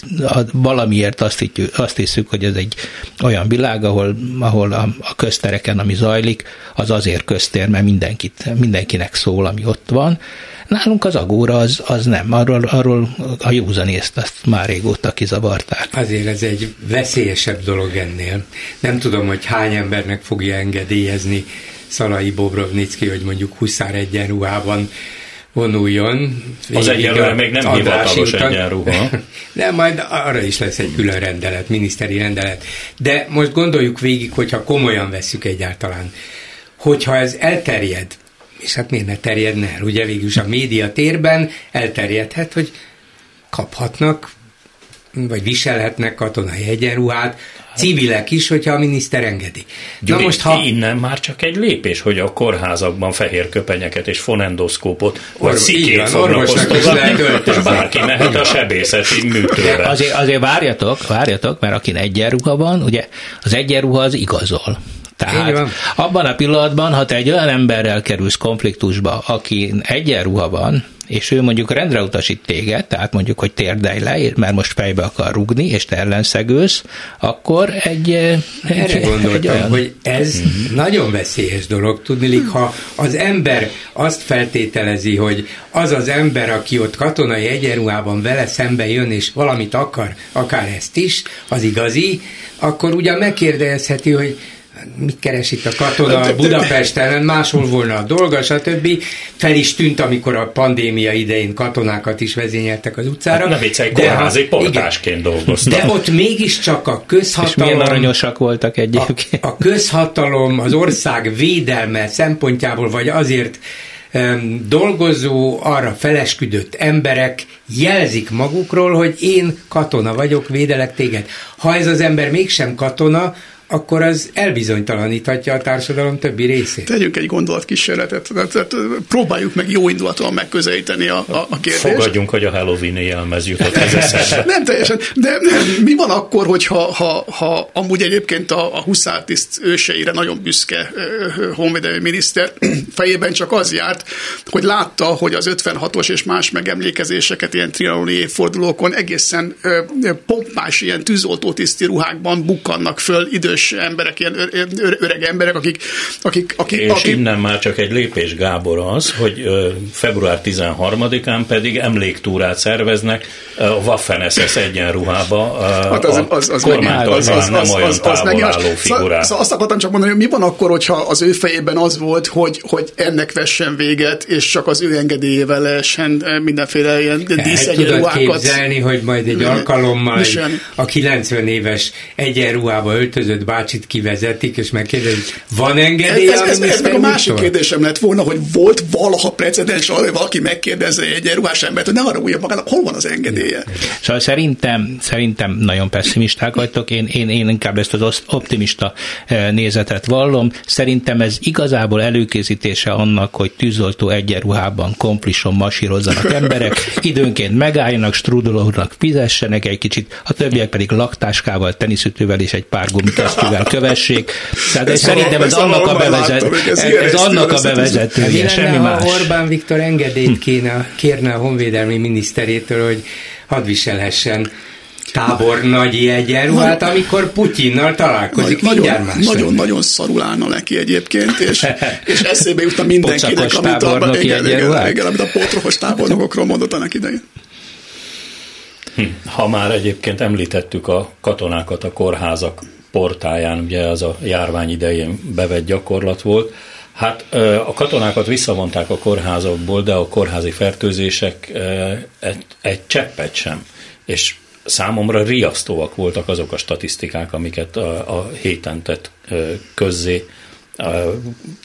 valamiért azt, hittjük, azt hiszük, hogy ez egy olyan világ, ahol, ahol a, a köztereken, ami zajlik, az azért köztér, mert mindenkit, mindenkinek szól, ami ott van Nálunk az agóra az, az nem, arról, arról a józanészt azt már régóta kizavarták. Azért ez egy veszélyesebb dolog ennél. Nem tudom, hogy hány embernek fogja engedélyezni Szalai Bobrovnicki, hogy mondjuk Huszár egyenruhában vonuljon. Az egyenlőre még nem hivatalos egyenruha. De majd arra is lesz egy külön rendelet, miniszteri rendelet. De most gondoljuk végig, hogyha komolyan vesszük egyáltalán, hogyha ez elterjed, és hát miért ne terjedne el? Ugye végülis a média térben elterjedhet, hogy kaphatnak, vagy viselhetnek katonai egyenruhát, civilek is, hogyha a miniszter engedi. Gyuri, Na most, ha... innen már csak egy lépés, hogy a kórházakban fehér köpenyeket és fonendoszkópot, vagy Or, szikét fognak és bárki mehet a sebészeti műtőre. Azért, azért várjatok, várjatok, mert akin egyenruha van, ugye az egyenruha az igazol. Tehát abban a pillanatban, ha te egy olyan emberrel kerülsz konfliktusba, aki egyenruha van, és ő mondjuk rendre utasít téged, tehát mondjuk, hogy térdelj le, mert most fejbe akar rugni, és te ellenszegülsz, akkor egy... Erre egy, gondoltam, egy olyan... hogy ez mm-hmm. nagyon veszélyes dolog, tudni, ha az ember azt feltételezi, hogy az az ember, aki ott katonai egyenruhában vele szembe jön, és valamit akar, akár ezt is, az igazi, akkor ugyan megkérdezheti, hogy mit keres itt a katona hát, Budapesten, máshol volna a dolga, stb. Fel is tűnt, amikor a pandémia idején katonákat is vezényeltek az utcára. Hát ne viccelj, kórházi portásként dolgoztam. De ott mégiscsak a közhatalom... És milyen aranyosak voltak egyébként. A, a közhatalom, az ország védelme szempontjából, vagy azért um, dolgozó, arra felesküdött emberek jelzik magukról, hogy én katona vagyok, védelek téged. Ha ez az ember mégsem katona, akkor az elbizonytalaníthatja a társadalom többi részét. Tegyünk egy gondolatkísérletet, tehát próbáljuk meg jó indulaton megközelíteni a, a, a kérdést. Fogadjunk, hogy a Halloween jelmez jutott ez eszembe. Nem teljesen, de mi van akkor, hogyha ha, ha amúgy egyébként a, a huszártiszt őseire nagyon büszke honvédelmi miniszter fejében csak az járt, hogy látta, hogy az 56-os és más megemlékezéseket ilyen trianoni évfordulókon egészen pompás ilyen tűzoltótiszti ruhákban bukkannak föl idős idős emberek, ilyen öreg emberek, akik... akik, akik és akik... innen már csak egy lépés, Gábor, az, hogy február 13-án pedig emléktúrát szerveznek a Waffen-SS egyenruhába hát az, az, az, kormánytól az, az, nem olyan az, az, távol álló figurát. Szóval azt akartam csak mondani, hogy mi van akkor, hogyha az ő fejében az volt, hogy, hogy ennek vessen véget, és csak az ő engedélyével lehessen mindenféle ilyen díszegyenruhákat. Tudod képzelni, hogy majd egy alkalommal a 90 éves egyenruhába öltözött bácsit kivezetik, és megkérdezik, van engedély ez, ez, ez, meg a másik kérdésem lett volna, hogy volt valaha precedens arra, hogy valaki megkérdezze egy egyenruhás embert, hogy ne arra újra magának, hol van az engedélye? Szóval szerintem, szerintem nagyon pessimisták vagytok, én, én, én inkább ezt az optimista eh, nézetet vallom. Szerintem ez igazából előkészítése annak, hogy tűzoltó egyenruhában komplison masírozzanak emberek, időnként megálljanak, strudolónak fizessenek egy kicsit, a többiek pedig laktáskával, teniszütővel és egy pár gumikesztyűvel kövessék. Tehát ez szerintem ez annak a bevezet, ez, ez annak a bevezetője, semmi más. Orbán Viktor engedélyt kéne, kérne a honvédelmi miniszterétől, hogy hadd viselhessen tábor nagy egyenruhát, amikor Putyinnal találkozik, Nagy, nagyon, nagyon, nagyon szarul állna neki egyébként, és, és eszébe jutna mindenkinek, amit a, igen, igen, igen, amit a potrohos tábornokokról mondott annak idején. Hm. Ha már egyébként említettük a katonákat a kórházak portáján, ugye az a járvány idején bevett gyakorlat volt, Hát a katonákat visszavonták a kórházakból, de a kórházi fertőzések egy, egy cseppet sem. És számomra riasztóak voltak azok a statisztikák, amiket a, a héten tett közzé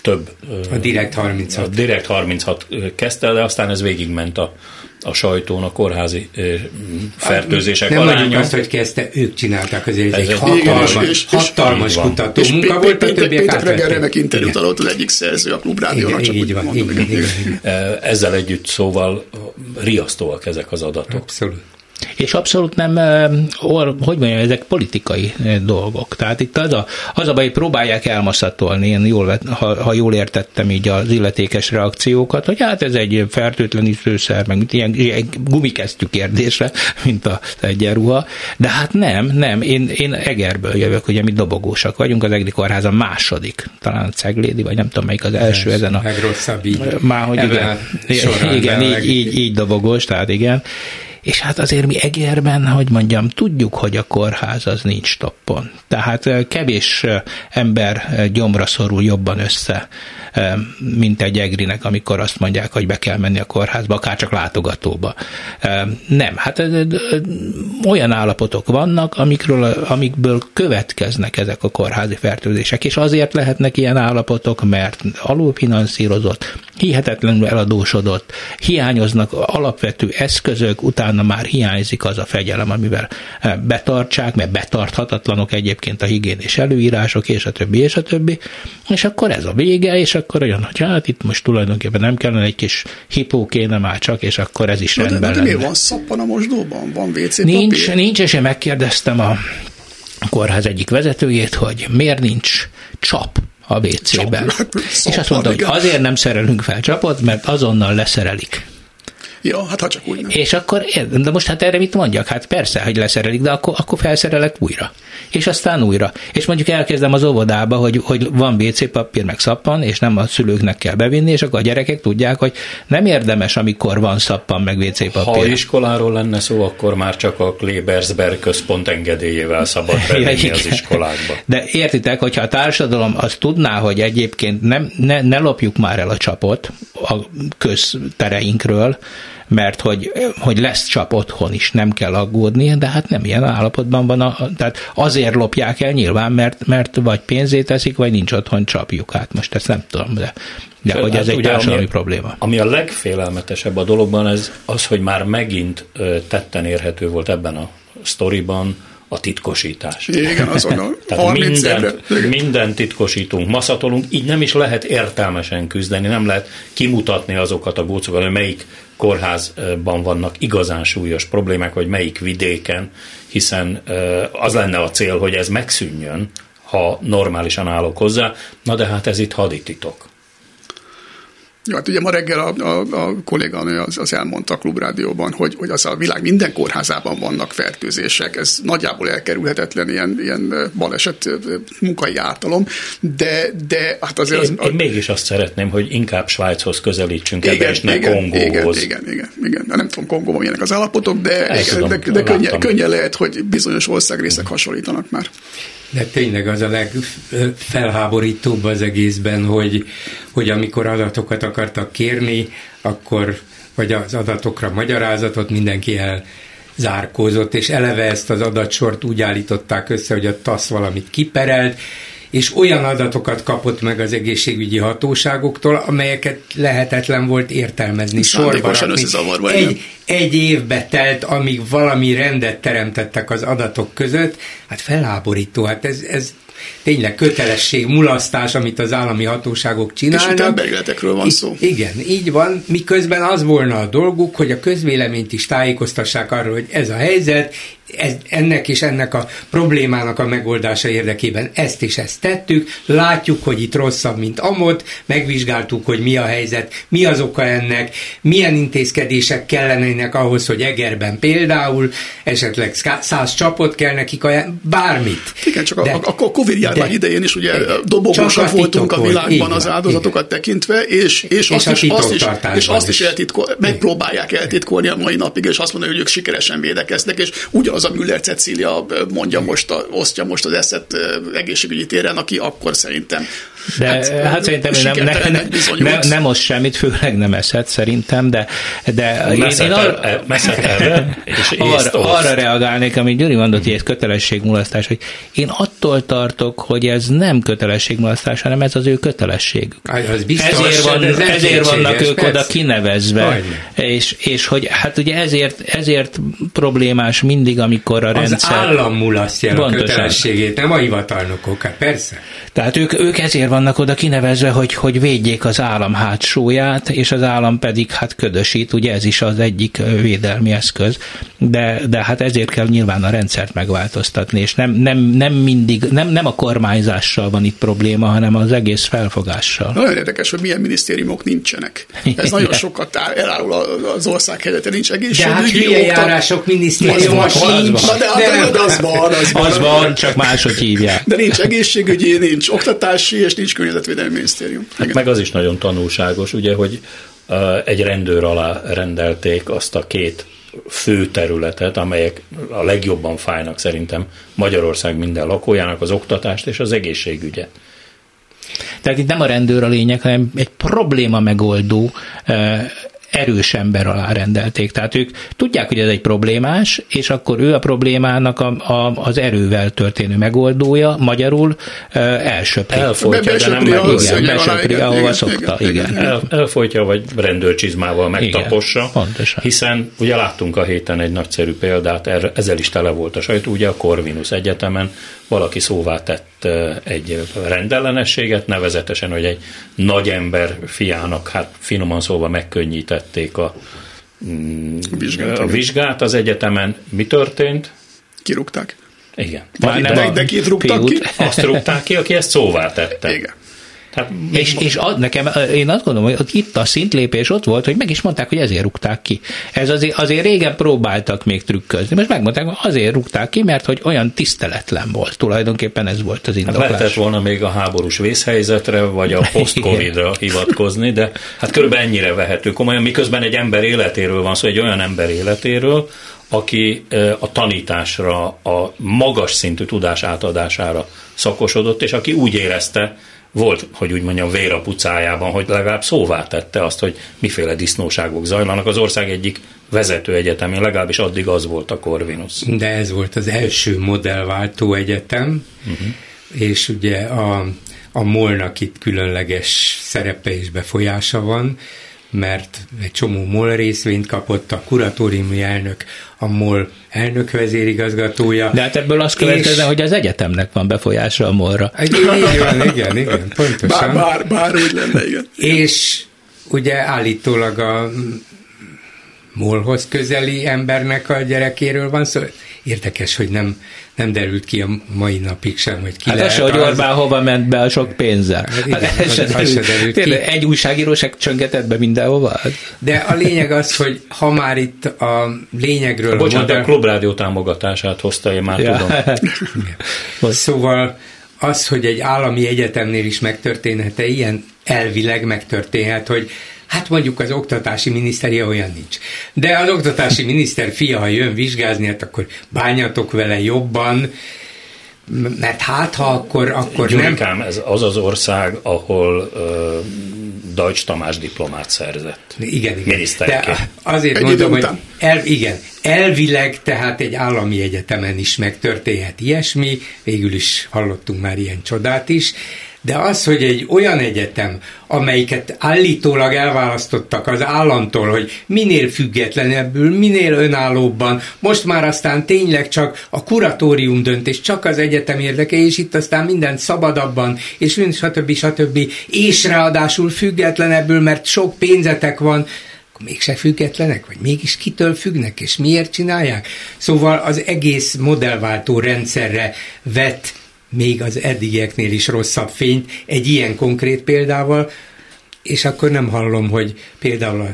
több. A Direkt 36. A Direkt 36 kezdte, de aztán ez végigment a, a sajtón a kórházi fertőzések Nem aránya. mondjuk azt, hogy kezdte, ők csinálták azért, ez Ez egy hatalmas, Igen, és- és- hatalmas van. kutató És munka volt, a Péter- többiek Regerrenek átvették. interjút adott az egyik szerző a klubrádiónak, csak így van. Ezzel együtt szóval riasztóak ezek az adatok. Abszolút. És abszolút nem, or- hogy mondjam, ezek politikai dolgok. Tehát itt az a, az a baj, hogy próbálják elmaszatolni, én jól, ha, ha jól értettem így az illetékes reakciókat, hogy hát ez egy fertőtlenítőszer, meg ilyen, ilyen gumikesztyű kérdése, mint a egyenruha. De hát nem, nem, én, én Egerből jövök, ugye mi dobogósak vagyunk, az Egri Kórház a második, talán a Ceglédi, vagy nem tudom melyik az első ezen a Legrosszabb így. már hogy igen, során, igen így, így, így dobogós, tehát igen. És hát azért mi Egerben, hogy mondjam, tudjuk, hogy a kórház az nincs toppon. Tehát eh, kevés eh, ember eh, gyomra szorul jobban össze, mint egy Egrinek, amikor azt mondják, hogy be kell menni a kórházba, akár csak látogatóba. Nem, hát olyan állapotok vannak, amikről, amikből következnek ezek a kórházi fertőzések, és azért lehetnek ilyen állapotok, mert alulfinanszírozott, hihetetlenül eladósodott, hiányoznak alapvető eszközök, utána már hiányzik az a fegyelem, amivel betartsák, mert betarthatatlanok egyébként a higiénés előírások, és a többi, és a többi, és akkor ez a vége, és akkor olyan, hogy hát itt most tulajdonképpen nem kellene egy kis hipó kéne már csak, és akkor ez is Na de, rendben de, de miért lenne. van szappan a mosdóban? Van WC Nincs, papír? nincs, és én megkérdeztem a kórház egyik vezetőjét, hogy miért nincs csap a WC-ben. És azt mondta, hogy azért nem szerelünk fel csapot, mert azonnal leszerelik. Ja, hát ha csak úgy nem. És akkor, de most hát erre mit mondjak? Hát persze, hogy leszerelik, de akkor, akkor felszerelek újra. És aztán újra. És mondjuk elkezdem az óvodába, hogy, hogy van WC papír, meg szappan, és nem a szülőknek kell bevinni, és akkor a gyerekek tudják, hogy nem érdemes, amikor van szappan, meg WC Ha papír. iskoláról lenne szó, akkor már csak a Klebersberg központ engedélyével szabad bevinni az igen. iskolákba. De értitek, hogyha a társadalom azt tudná, hogy egyébként nem, ne, ne lopjuk már el a csapot a köztereinkről, mert hogy, hogy lesz csap otthon is, nem kell aggódni, de hát nem ilyen állapotban van, a, tehát azért lopják el nyilván, mert, mert vagy pénzét teszik, vagy nincs otthon csapjuk. Hát most ezt nem tudom, de, de Sőt, hogy ez hát egy ugye, társadalmi ami- probléma. Ami a legfélelmetesebb a dologban, ez az, hogy már megint tetten érhető volt ebben a sztoriban a titkosítás. Igen, azon a Tehát 30 évre. mindent, mindent titkosítunk, maszatolunk, így nem is lehet értelmesen küzdeni, nem lehet kimutatni azokat a gócokat, hogy melyik kórházban vannak igazán súlyos problémák, vagy melyik vidéken, hiszen az lenne a cél, hogy ez megszűnjön, ha normálisan állok hozzá, na de hát ez itt hadititok. Ja, hát ugye ma reggel a, a, a kolléganő az, az elmondta a klubrádióban, hogy, hogy az a világ minden kórházában vannak fertőzések, ez nagyjából elkerülhetetlen ilyen, ilyen baleset munkai ártalom, de, de hát azért az, Én, én mégis azt szeretném, hogy inkább Svájchoz közelítsünk ebbe, és ne igen, Kongóhoz. Igen, igen, igen, igen. De nem tudom Kongóban milyenek az állapotok, de, igen, tudom, de, de könnyen, könnyen lehet, hogy bizonyos országrészek hasonlítanak már. De tényleg az a legfelháborítóbb az egészben, hogy, hogy amikor adatokat akartak kérni, akkor, vagy az adatokra magyarázatot mindenki el zárkózott, és eleve ezt az adatsort úgy állították össze, hogy a TASZ valamit kiperelt, és olyan adatokat kapott meg az egészségügyi hatóságoktól, amelyeket lehetetlen volt értelmezni, sorba rakni. Egy, egy évbe telt, amíg valami rendet teremtettek az adatok között, hát felháborító, hát ez, ez tényleg kötelesség, mulasztás, amit az állami hatóságok És csinálnak. itt emberéletekről van szó. I- igen, így van, miközben az volna a dolguk, hogy a közvéleményt is tájékoztassák arról, hogy ez a helyzet, ez, ennek és ennek a problémának a megoldása érdekében ezt és ezt tettük, látjuk, hogy itt rosszabb, mint amott, megvizsgáltuk, hogy mi a helyzet, mi az oka ennek, milyen intézkedések kellenének ahhoz, hogy Egerben például esetleg szá- száz csapot kell nekik, ajánl- bármit. Igen, csak De- a, a, a Covid járvány de- idején is ugye Csak a voltunk a világban az áldozatokat tekintve, és, és, azt, is, azt, is, és azt is. eltitkol, megpróbálják eltitkolni a mai napig, és azt mondani, hogy ők sikeresen védekeznek, és ugyanaz a Müller Cecília mondja most, a, osztja most az eszet egészségügyi téren, aki akkor szerintem De hát, hát szerintem nem, nem, nem, nem, nem most semmit, főleg nem eszed szerintem, de, de én, én arra, erre, és arra, arra reagálnék, amit Gyuri mondott, hogy ez kötelességmulasztás, hogy én attól tartok, hogy ez nem kötelességmulasztás, hanem ez az ő kötelességük. Az biztos, ezért, van, ez ezért vannak ők persze. oda kinevezve, és, és hogy hát ugye ezért, ezért problémás mindig, amikor a rendszer... Az állam mulasztja el a kötelességét, nem a hivatalnokok, hát persze. Tehát ők, ők ezért vannak oda kinevezve, hogy, hogy védjék az állam hátsóját, és az állam pedig hát ködösít, ugye ez is az egyik védelmi eszköz, de, de hát ezért kell nyilván a rendszert megváltoztatni, és nem, nem, nem mindig, nem, nem a kormányzással van itt probléma, hanem az egész felfogással. Nagyon érdekes, hogy milyen minisztériumok nincsenek. Ez nagyon sokat elárul az ország helyzete, nincs egészségügyi. De hát járások minisztériuma sincs. De, de, de, az van, az van. Az van, csak máshogy hívják. De nincs egészségügyi, nincs oktatási, és nincs környezetvédelmi minisztérium. Hát meg az is nagyon tanulságos, ugye, hogy egy rendőr alá rendelték azt a két fő területet, amelyek a legjobban fájnak szerintem Magyarország minden lakójának, az oktatást és az egészségügyet. Tehát itt nem a rendőr a lényeg, hanem egy probléma megoldó erős ember alá rendelték. Tehát ők tudják, hogy ez egy problémás, és akkor ő a problémának a, a, az erővel történő megoldója, magyarul elsöpri. Elfolytja, Be, de nem meg, igen, besöpri, ahova igen, szokta. Igen, igen. El, elfolytja, vagy rendőrcsizmával megtapossa. Igen, pontosan. Hiszen ugye láttunk a héten egy nagyszerű példát, erre, ezzel is tele volt a sajtó, ugye a Corvinus Egyetemen valaki szóvá tett egy rendellenességet, nevezetesen, hogy egy nagy ember fiának, hát finoman szóval megkönnyítették a, mm, vizsgát, a vizsgát az egyetemen. Mi történt? Kirúgták. Igen. Már nem de, de kit rúgtak ki? Azt rúgták ki, aki ezt szóvá tette. Igen. Hát, és, és ad, nekem, én azt gondolom, hogy itt a szintlépés ott volt, hogy meg is mondták, hogy ezért rúgták ki. Ez azért, azért régen próbáltak még trükközni. Most megmondták, hogy azért rúgták ki, mert hogy olyan tiszteletlen volt. Tulajdonképpen ez volt az indoklás. Hát lehetett volna még a háborús vészhelyzetre, vagy a post-covid-ra hivatkozni, de hát körülbelül ennyire vehető komolyan, miközben egy ember életéről van szó, egy olyan ember életéről, aki a tanításra, a magas szintű tudás átadására szakosodott, és aki úgy érezte, volt, hogy úgy mondjam, vér a pucájában, hogy legalább szóvá tette azt, hogy miféle disznóságok zajlanak. Az ország egyik vezető egyetemén, legalábbis addig az volt a Corvinus. De ez volt az első modellváltó egyetem, uh-huh. és ugye a, a molnak itt különleges szerepe és befolyása van, mert egy csomó MOL részvényt kapott, a kuratóriumi elnök, a MOL elnök vezérigazgatója. De hát ebből azt következne, és... hogy az egyetemnek van befolyása a MOL-ra. Igen, igen, igen, pontosan. Bár, bár, bár úgy lenne, igen. És ugye állítólag a molhoz közeli embernek a gyerekéről van szó. Érdekes, hogy nem, nem derült ki a mai napig sem, hogy ki hát lehet. Az, hogy Orbán hova ment be a sok pénzzel. Hát, igen, hát se derült, se derült ki. Egy újságíróság csöngetett be mindenhova. De a lényeg az, hogy ha már itt a lényegről... A bocsánat, a, modern... a Klubrádió támogatását hozta, én már ja. tudom. szóval az, hogy egy állami egyetemnél is megtörténhet-e ilyen, elvileg megtörténhet, hogy Hát mondjuk az oktatási miniszteria olyan nincs. De az oktatási miniszter fia, ha jön vizsgázni, hát akkor bánjatok vele jobban, mert hát ha akkor, akkor Gyurikám, nem... ez az az ország, ahol uh, Deutsch Tamás diplomát szerzett. Igen, igen. De azért Egy mondom, hogy el, igen, elvileg tehát egy állami egyetemen is megtörténhet ilyesmi, végül is hallottunk már ilyen csodát is, de az, hogy egy olyan egyetem, amelyiket állítólag elválasztottak az államtól, hogy minél függetlenebbül, minél önállóbban, most már aztán tényleg csak a kuratórium dönt, és csak az egyetem érdeke, és itt aztán minden szabadabban, és stb. stb. És ráadásul függetlenebbül, mert sok pénzetek van, akkor mégse függetlenek, vagy mégis kitől függnek, és miért csinálják? Szóval az egész modellváltó rendszerre vett még az eddigieknél is rosszabb fényt egy ilyen konkrét példával, és akkor nem hallom, hogy például a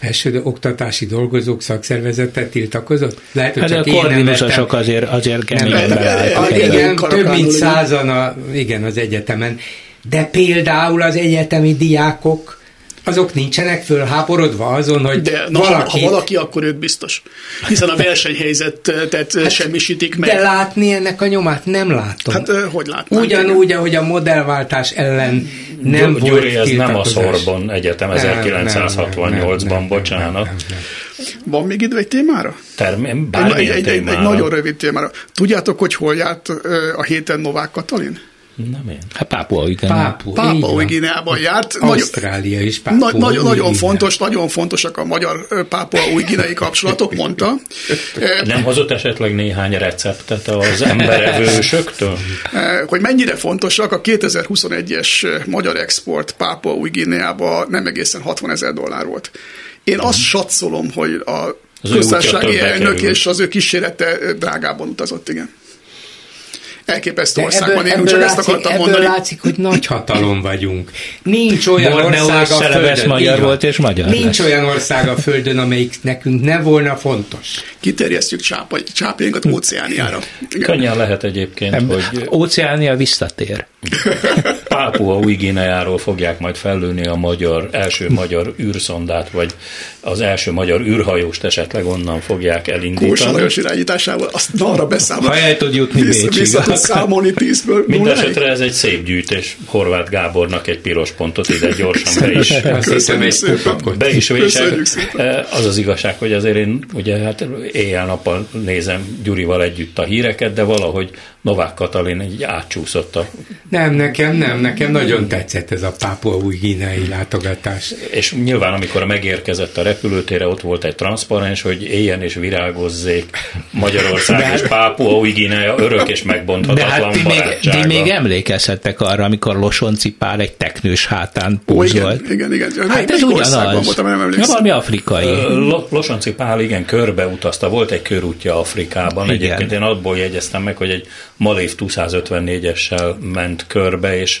felső oktatási dolgozók szakszervezete tiltakozott? Lehet, hogy hát csak a korvinusosok azért, azért keményen beálltak. Igen, több mint százan a, igen, az egyetemen. De például az egyetemi diákok azok nincsenek fölháborodva azon, hogy de na, valaki... ha valaki, akkor ők biztos. Hiszen a versenyhelyzetet hát, semmisítik meg. De látni ennek a nyomát nem látom. Hát hogy látnám? Ugyanúgy, ahogy a modellváltás ellen nem Gy- volt Gyuri, ez nem a Sorbon Egyetem 1968-ban, bocsánat. Nem, nem, nem. Van még idő egy témára? Termé- egy, egy, egy, egy, egy nagyon rövid témára. Tudjátok, hogy hol járt a héten Novák Katalin? Nem én. Hát Pápua Pápua, Pápua Gineában járt. Ausztrália is Pápua na, nagyon, nagyon fontos, nagyon fontosak a magyar Pápua új ginei kapcsolatok, mondta. Nem hozott esetleg néhány receptet az emberevősöktől? Hogy mennyire fontosak, a 2021-es magyar export Pápua új Gineába nem egészen 60 ezer dollár volt. Én azt mhm. satszolom, hogy a köztársasági elnök és az ő kísérete drágában utazott, igen elképesztő De országban élünk, csak látszik, ezt akartam ebből mondani. látszik, hogy nagy hatalom vagyunk. Nincs olyan Borneo ország a földön, magyar volt és magyar Nincs lesz. olyan ország a földön, amelyik nekünk ne volna fontos. Kiterjesztjük csápjainkat óceániára. Könnyen lehet egyébként, Ebb, hogy... Óceánia visszatér. Pápua új Gineáról fogják majd fellőni a magyar, első magyar űrszondát, vagy az első magyar űrhajóst esetleg onnan fogják elindítani. Kósa Lajos irányításával, azt arra beszámol. Ha el tud jutni vissza, Bécsig. Vissza tud számolni tízből. Mindenesetre ez egy szép gyűjtés. Horváth Gábornak egy piros pontot ide gyorsan be is. Be is vések. Az az igazság, hogy azért én ugye hát éjjel-nappal nézem Gyurival együtt a híreket, de valahogy Novák Katalin egy átcsúszott a... Nem, nekem nem, nekem nagyon tetszett ez a pápua új gínei látogatás. És nyilván, amikor megérkezett a repülőtére, ott volt egy transzparens, hogy éljen és virágozzék Magyarország de, és Pápua új Gínea örök és megbonthatatlan de hát ti még, ti még emlékezhettek arra, amikor Losonci Pál egy teknős hátán pózolt. igen, igen, igen. Hát ez ugyanaz. Voltam, nem ja, valami afrikai. Losonci Pál igen, körbe utazta, volt egy körútja Afrikában. Igen. Egyébként én abból jegyeztem meg, hogy egy Malév 254-essel ment körbe, és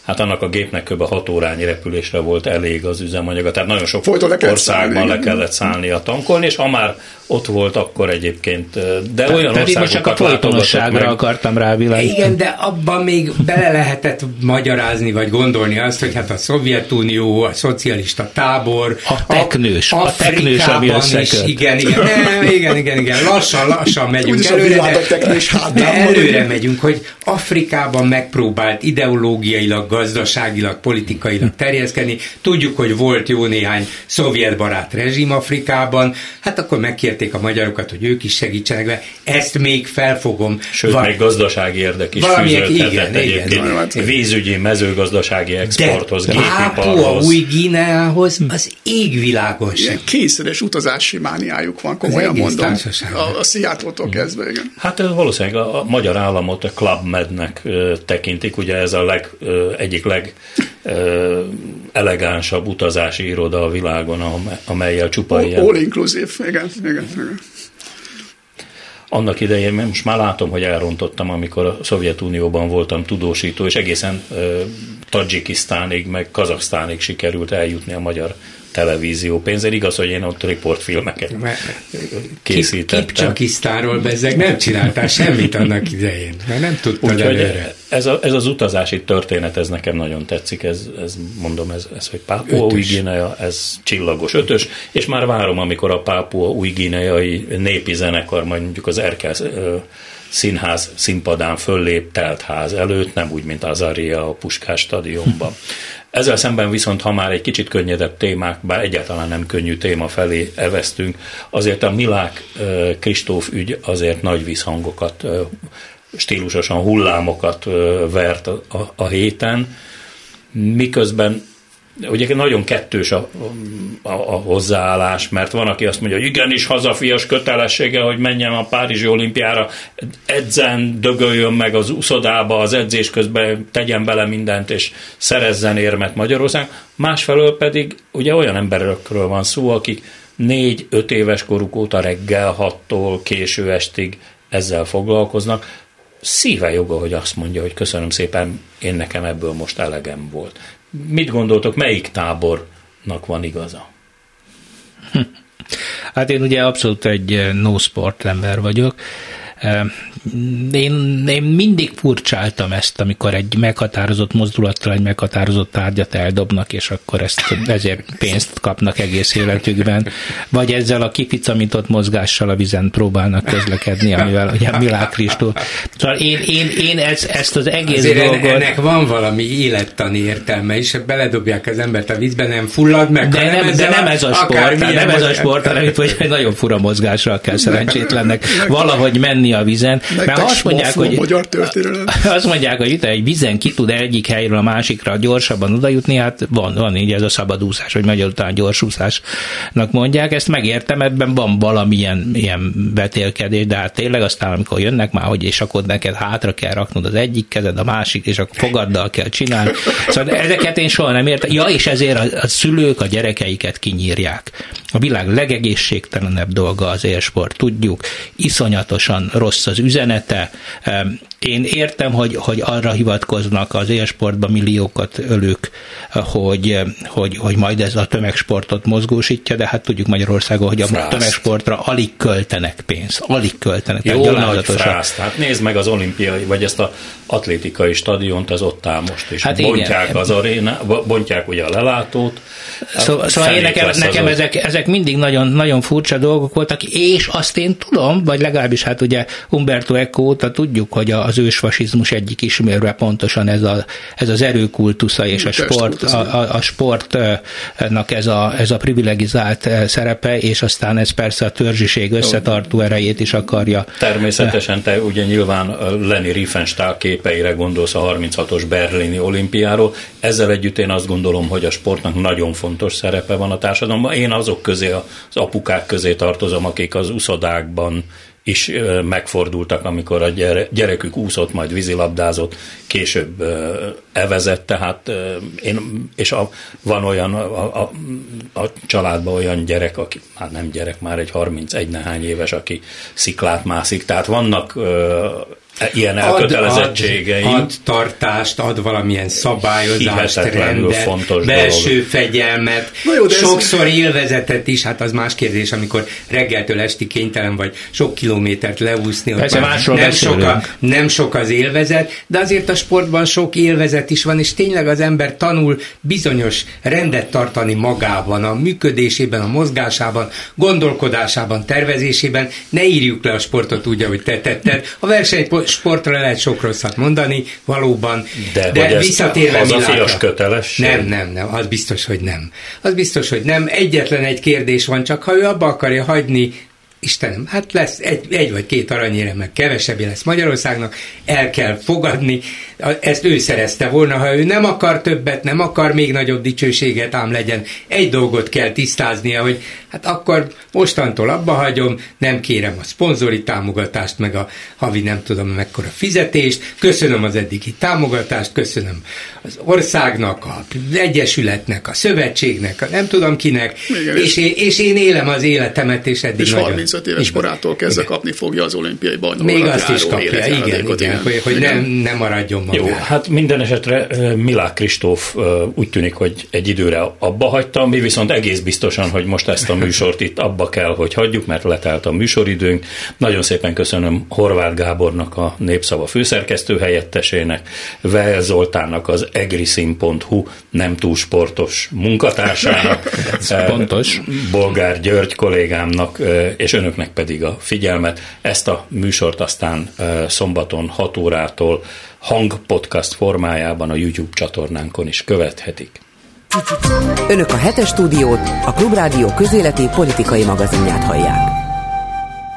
hát annak a gépnek kb. 6 órányi repülésre volt elég az üzemanyaga, tehát nagyon sok le országban le kellett szállnia tankolni, és ha már ott volt akkor egyébként, de Te, olyan országokat most csak a folytonosságra meg. akartam rávilágítani. Igen, de abban még bele lehetett magyarázni, vagy gondolni azt, hogy hát a Szovjetunió, a szocialista tábor, a teknős, a, a teknős, ami is, igen, igen, nem, igen, igen, igen, lassan, lassan megyünk előre, de, de előre megyünk, hogy Afrikában megpróbált ideológiailag, gazdaságilag, politikailag terjeszkedni. Tudjuk, hogy volt jó néhány szovjet barát rezsim Afrikában, hát akkor megkérték a magyarokat, hogy ők is segítsenek be. Ezt még felfogom. Sőt, Val- még gazdasági érdek is Valamiek, igen, egyébként. Igen, vízügyi, mezőgazdasági exporthoz, De Pápua új Gineához az égvilágos. Ilyen kényszeres utazási mániájuk van, komolyan mondom. A, a Seattle-tól kezdve, igen. Hát valószínűleg a, a magyar államot a Club Mednek tekintik, ugye ez a leg, egyik leg elegánsabb utazási iroda a világon, amelyel csupa ilyen... All inclusive, igen, igen, igen. Annak idején, most már látom, hogy elrontottam, amikor a Szovjetunióban voltam tudósító, és egészen Tadzsikisztánig, meg Kazaksztánig sikerült eljutni a magyar televízió pénzért. Igaz, hogy én ott riportfilmeket készítettem. Kipcsakisztáról bezzeg nem csináltál semmit annak idején, mert nem tudtad Úgy, előre. Ez, a, ez az utazási történet, ez nekem nagyon tetszik, ez, ez mondom, ez, ez hogy Pápua új Guinea, ez csillagos ötös, és már várom, amikor a Pápua új Guineai népi zenekar, majd mondjuk az Erkel színház színpadán föllép telt ház előtt, nem úgy, mint az Aria a Puskás stadionban. Ezzel szemben viszont, ha már egy kicsit könnyedebb témák, bár egyáltalán nem könnyű téma felé eveztünk, azért a Milák Kristóf ügy azért nagy visszhangokat, stílusosan hullámokat vert a, a, a héten, miközben ugye nagyon kettős a, a, a hozzáállás, mert van, aki azt mondja, hogy igenis hazafias kötelessége, hogy menjen a Párizsi olimpiára, edzen, dögöljön meg az uszodába, az edzés közben tegyen bele mindent, és szerezzen érmet Magyarország. Másfelől pedig ugye olyan emberekről van szó, akik négy-öt éves koruk óta reggel hattól késő estig ezzel foglalkoznak. Szíve joga, hogy azt mondja, hogy köszönöm szépen, én nekem ebből most elegem volt. Mit gondoltok, melyik tábornak van igaza? Hát én ugye abszolút egy no sport ember vagyok. Én, én mindig furcsáltam ezt, amikor egy meghatározott mozdulattal egy meghatározott tárgyat eldobnak, és akkor ezt ezért pénzt kapnak egész életükben. Vagy ezzel a kificamított mozgással a vizen próbálnak közlekedni, amivel ugye Milák. Szóval én, én, én ezt, ezt az egész Azért dolgot... ennek van valami élettani értelme, és beledobják az embert a vízbe, nem fullad meg. De nem, de nem ez a sport, nem ez a sport, hanem itt hogy egy nagyon fura mozgással kell szerencsétlennek valahogy menni a vizen. Mert azt mondják, hogy, magyar történelem. azt mondják, hogy itt egy vizen ki tud egyik helyről a másikra gyorsabban odajutni, hát van, van így ez a szabadúszás, vagy magyar után gyorsúszásnak mondják, ezt megértem, ebben van valamilyen ilyen vetélkedés, de hát tényleg aztán, amikor jönnek már, hogy és akkor neked hátra kell raknod az egyik kezed, a másik, és akkor fogaddal kell csinálni. Szóval ezeket én soha nem értem. Ja, és ezért a, a szülők a gyerekeiket kinyírják. A világ legegészségtelenebb dolga az élsport, tudjuk, iszonyatosan rossz az üzenete. Én értem, hogy, hogy arra hivatkoznak az élsportban milliókat ölők, hogy, hogy, hogy majd ez a tömegsportot mozgósítja, de hát tudjuk Magyarországon, hogy a Frász. tömegsportra alig költenek pénzt, alig költenek. Jó nagy frász. Hát nézd meg az olimpiai, vagy ezt a atlétikai stadiont, az ott áll most, és hát bontják igen. az aréna, bontják ugye a lelátót. Szóval, szóval én nekem, nekem ezek, ezek mindig nagyon, nagyon furcsa dolgok voltak, és azt én tudom, vagy legalábbis hát ugye Umberto Eco óta tudjuk, hogy az ősfasizmus egyik ismérve pontosan ez, a, ez az erőkultusza és a sport, a, a, a sportnak ez a, ez a privilegizált szerepe, és aztán ez persze a törzsiség összetartó erejét is akarja. Természetesen te ugye nyilván Lenny Riefenstahl képeire gondolsz a 36-os berlini olimpiáról. Ezzel együtt én azt gondolom, hogy a sportnak nagyon fontos szerepe van a társadalomban. Én azok közé, az apukák közé tartozom, akik az uszodákban is megfordultak, amikor a gyerekük úszott, majd vízilabdázott, később evezett, tehát én, és a, van olyan a, a, a családban olyan gyerek, aki hát nem gyerek, már egy 31 nehány éves, aki sziklát mászik, tehát vannak ilyen elkötelezettségeim. Ad, ad tartást, ad valamilyen szabályozást, rendet, fontos belső dolog. fegyelmet, jó, sokszor ez... élvezetet is, hát az más kérdés, amikor reggeltől esti kénytelen vagy sok kilométert leúszni, Persze, hogy nem sok, a, nem sok az élvezet, de azért a sportban sok élvezet is van, és tényleg az ember tanul bizonyos rendet tartani magában, a működésében, a mozgásában, gondolkodásában, tervezésében. Ne írjuk le a sportot úgy, ahogy te tetted. A sportra lehet sok rosszat mondani, valóban, de, de visszatérve Milákra. köteles. Nem, nem, nem, az biztos, hogy nem. Az biztos, hogy nem. Egyetlen egy kérdés van, csak ha ő abba akarja hagyni Istenem, hát lesz egy, egy vagy két aranyére, meg kevesebbé lesz Magyarországnak, el kell fogadni, ezt ő szerezte volna, ha ő nem akar többet, nem akar még nagyobb dicsőséget, ám legyen, egy dolgot kell tisztáznia, hogy hát akkor mostantól abba hagyom, nem kérem a szponzori támogatást, meg a havi nem tudom mekkora fizetést, köszönöm az eddigi támogatást, köszönöm az országnak, az egyesületnek, a szövetségnek, a nem tudom kinek, Igen, és, én, és én élem az életemet, és eddig és nagyon... 35 éves igen, korától kezdve igen. kapni fogja az olimpiai bajnokot. Még azt is kapja, igen, igen, igen, hogy, hogy nem, nem maradjon magára. Jó, hát minden esetre Milák Kristóf úgy tűnik, hogy egy időre abba hagyta, mi viszont egész biztosan, hogy most ezt a műsort itt abba kell, hogy hagyjuk, mert letelt a műsoridőnk. Nagyon szépen köszönöm Horváth Gábornak, a Népszava főszerkesztő helyettesének, Vel Zoltánnak, az egriszin.hu nem túl sportos munkatársának, pontos. Bolgár György kollégámnak, és önöknek pedig a figyelmet. Ezt a műsort aztán szombaton 6 órától hangpodcast formájában a YouTube csatornánkon is követhetik. Önök a hetes stúdiót, a Klubrádió közéleti politikai magazinját hallják.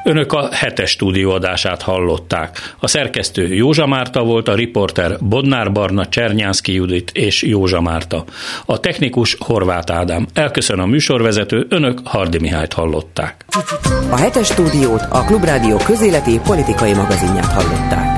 Önök a hetes stúdióadását hallották. A szerkesztő Józsa Márta volt, a riporter Bodnár Barna, Csernyánszki Judit és Józsa Márta. A technikus Horváth Ádám. Elköszön a műsorvezető, önök Hardi Mihályt hallották. A hetes stúdiót, a Klubrádió közéleti politikai magazinját hallották.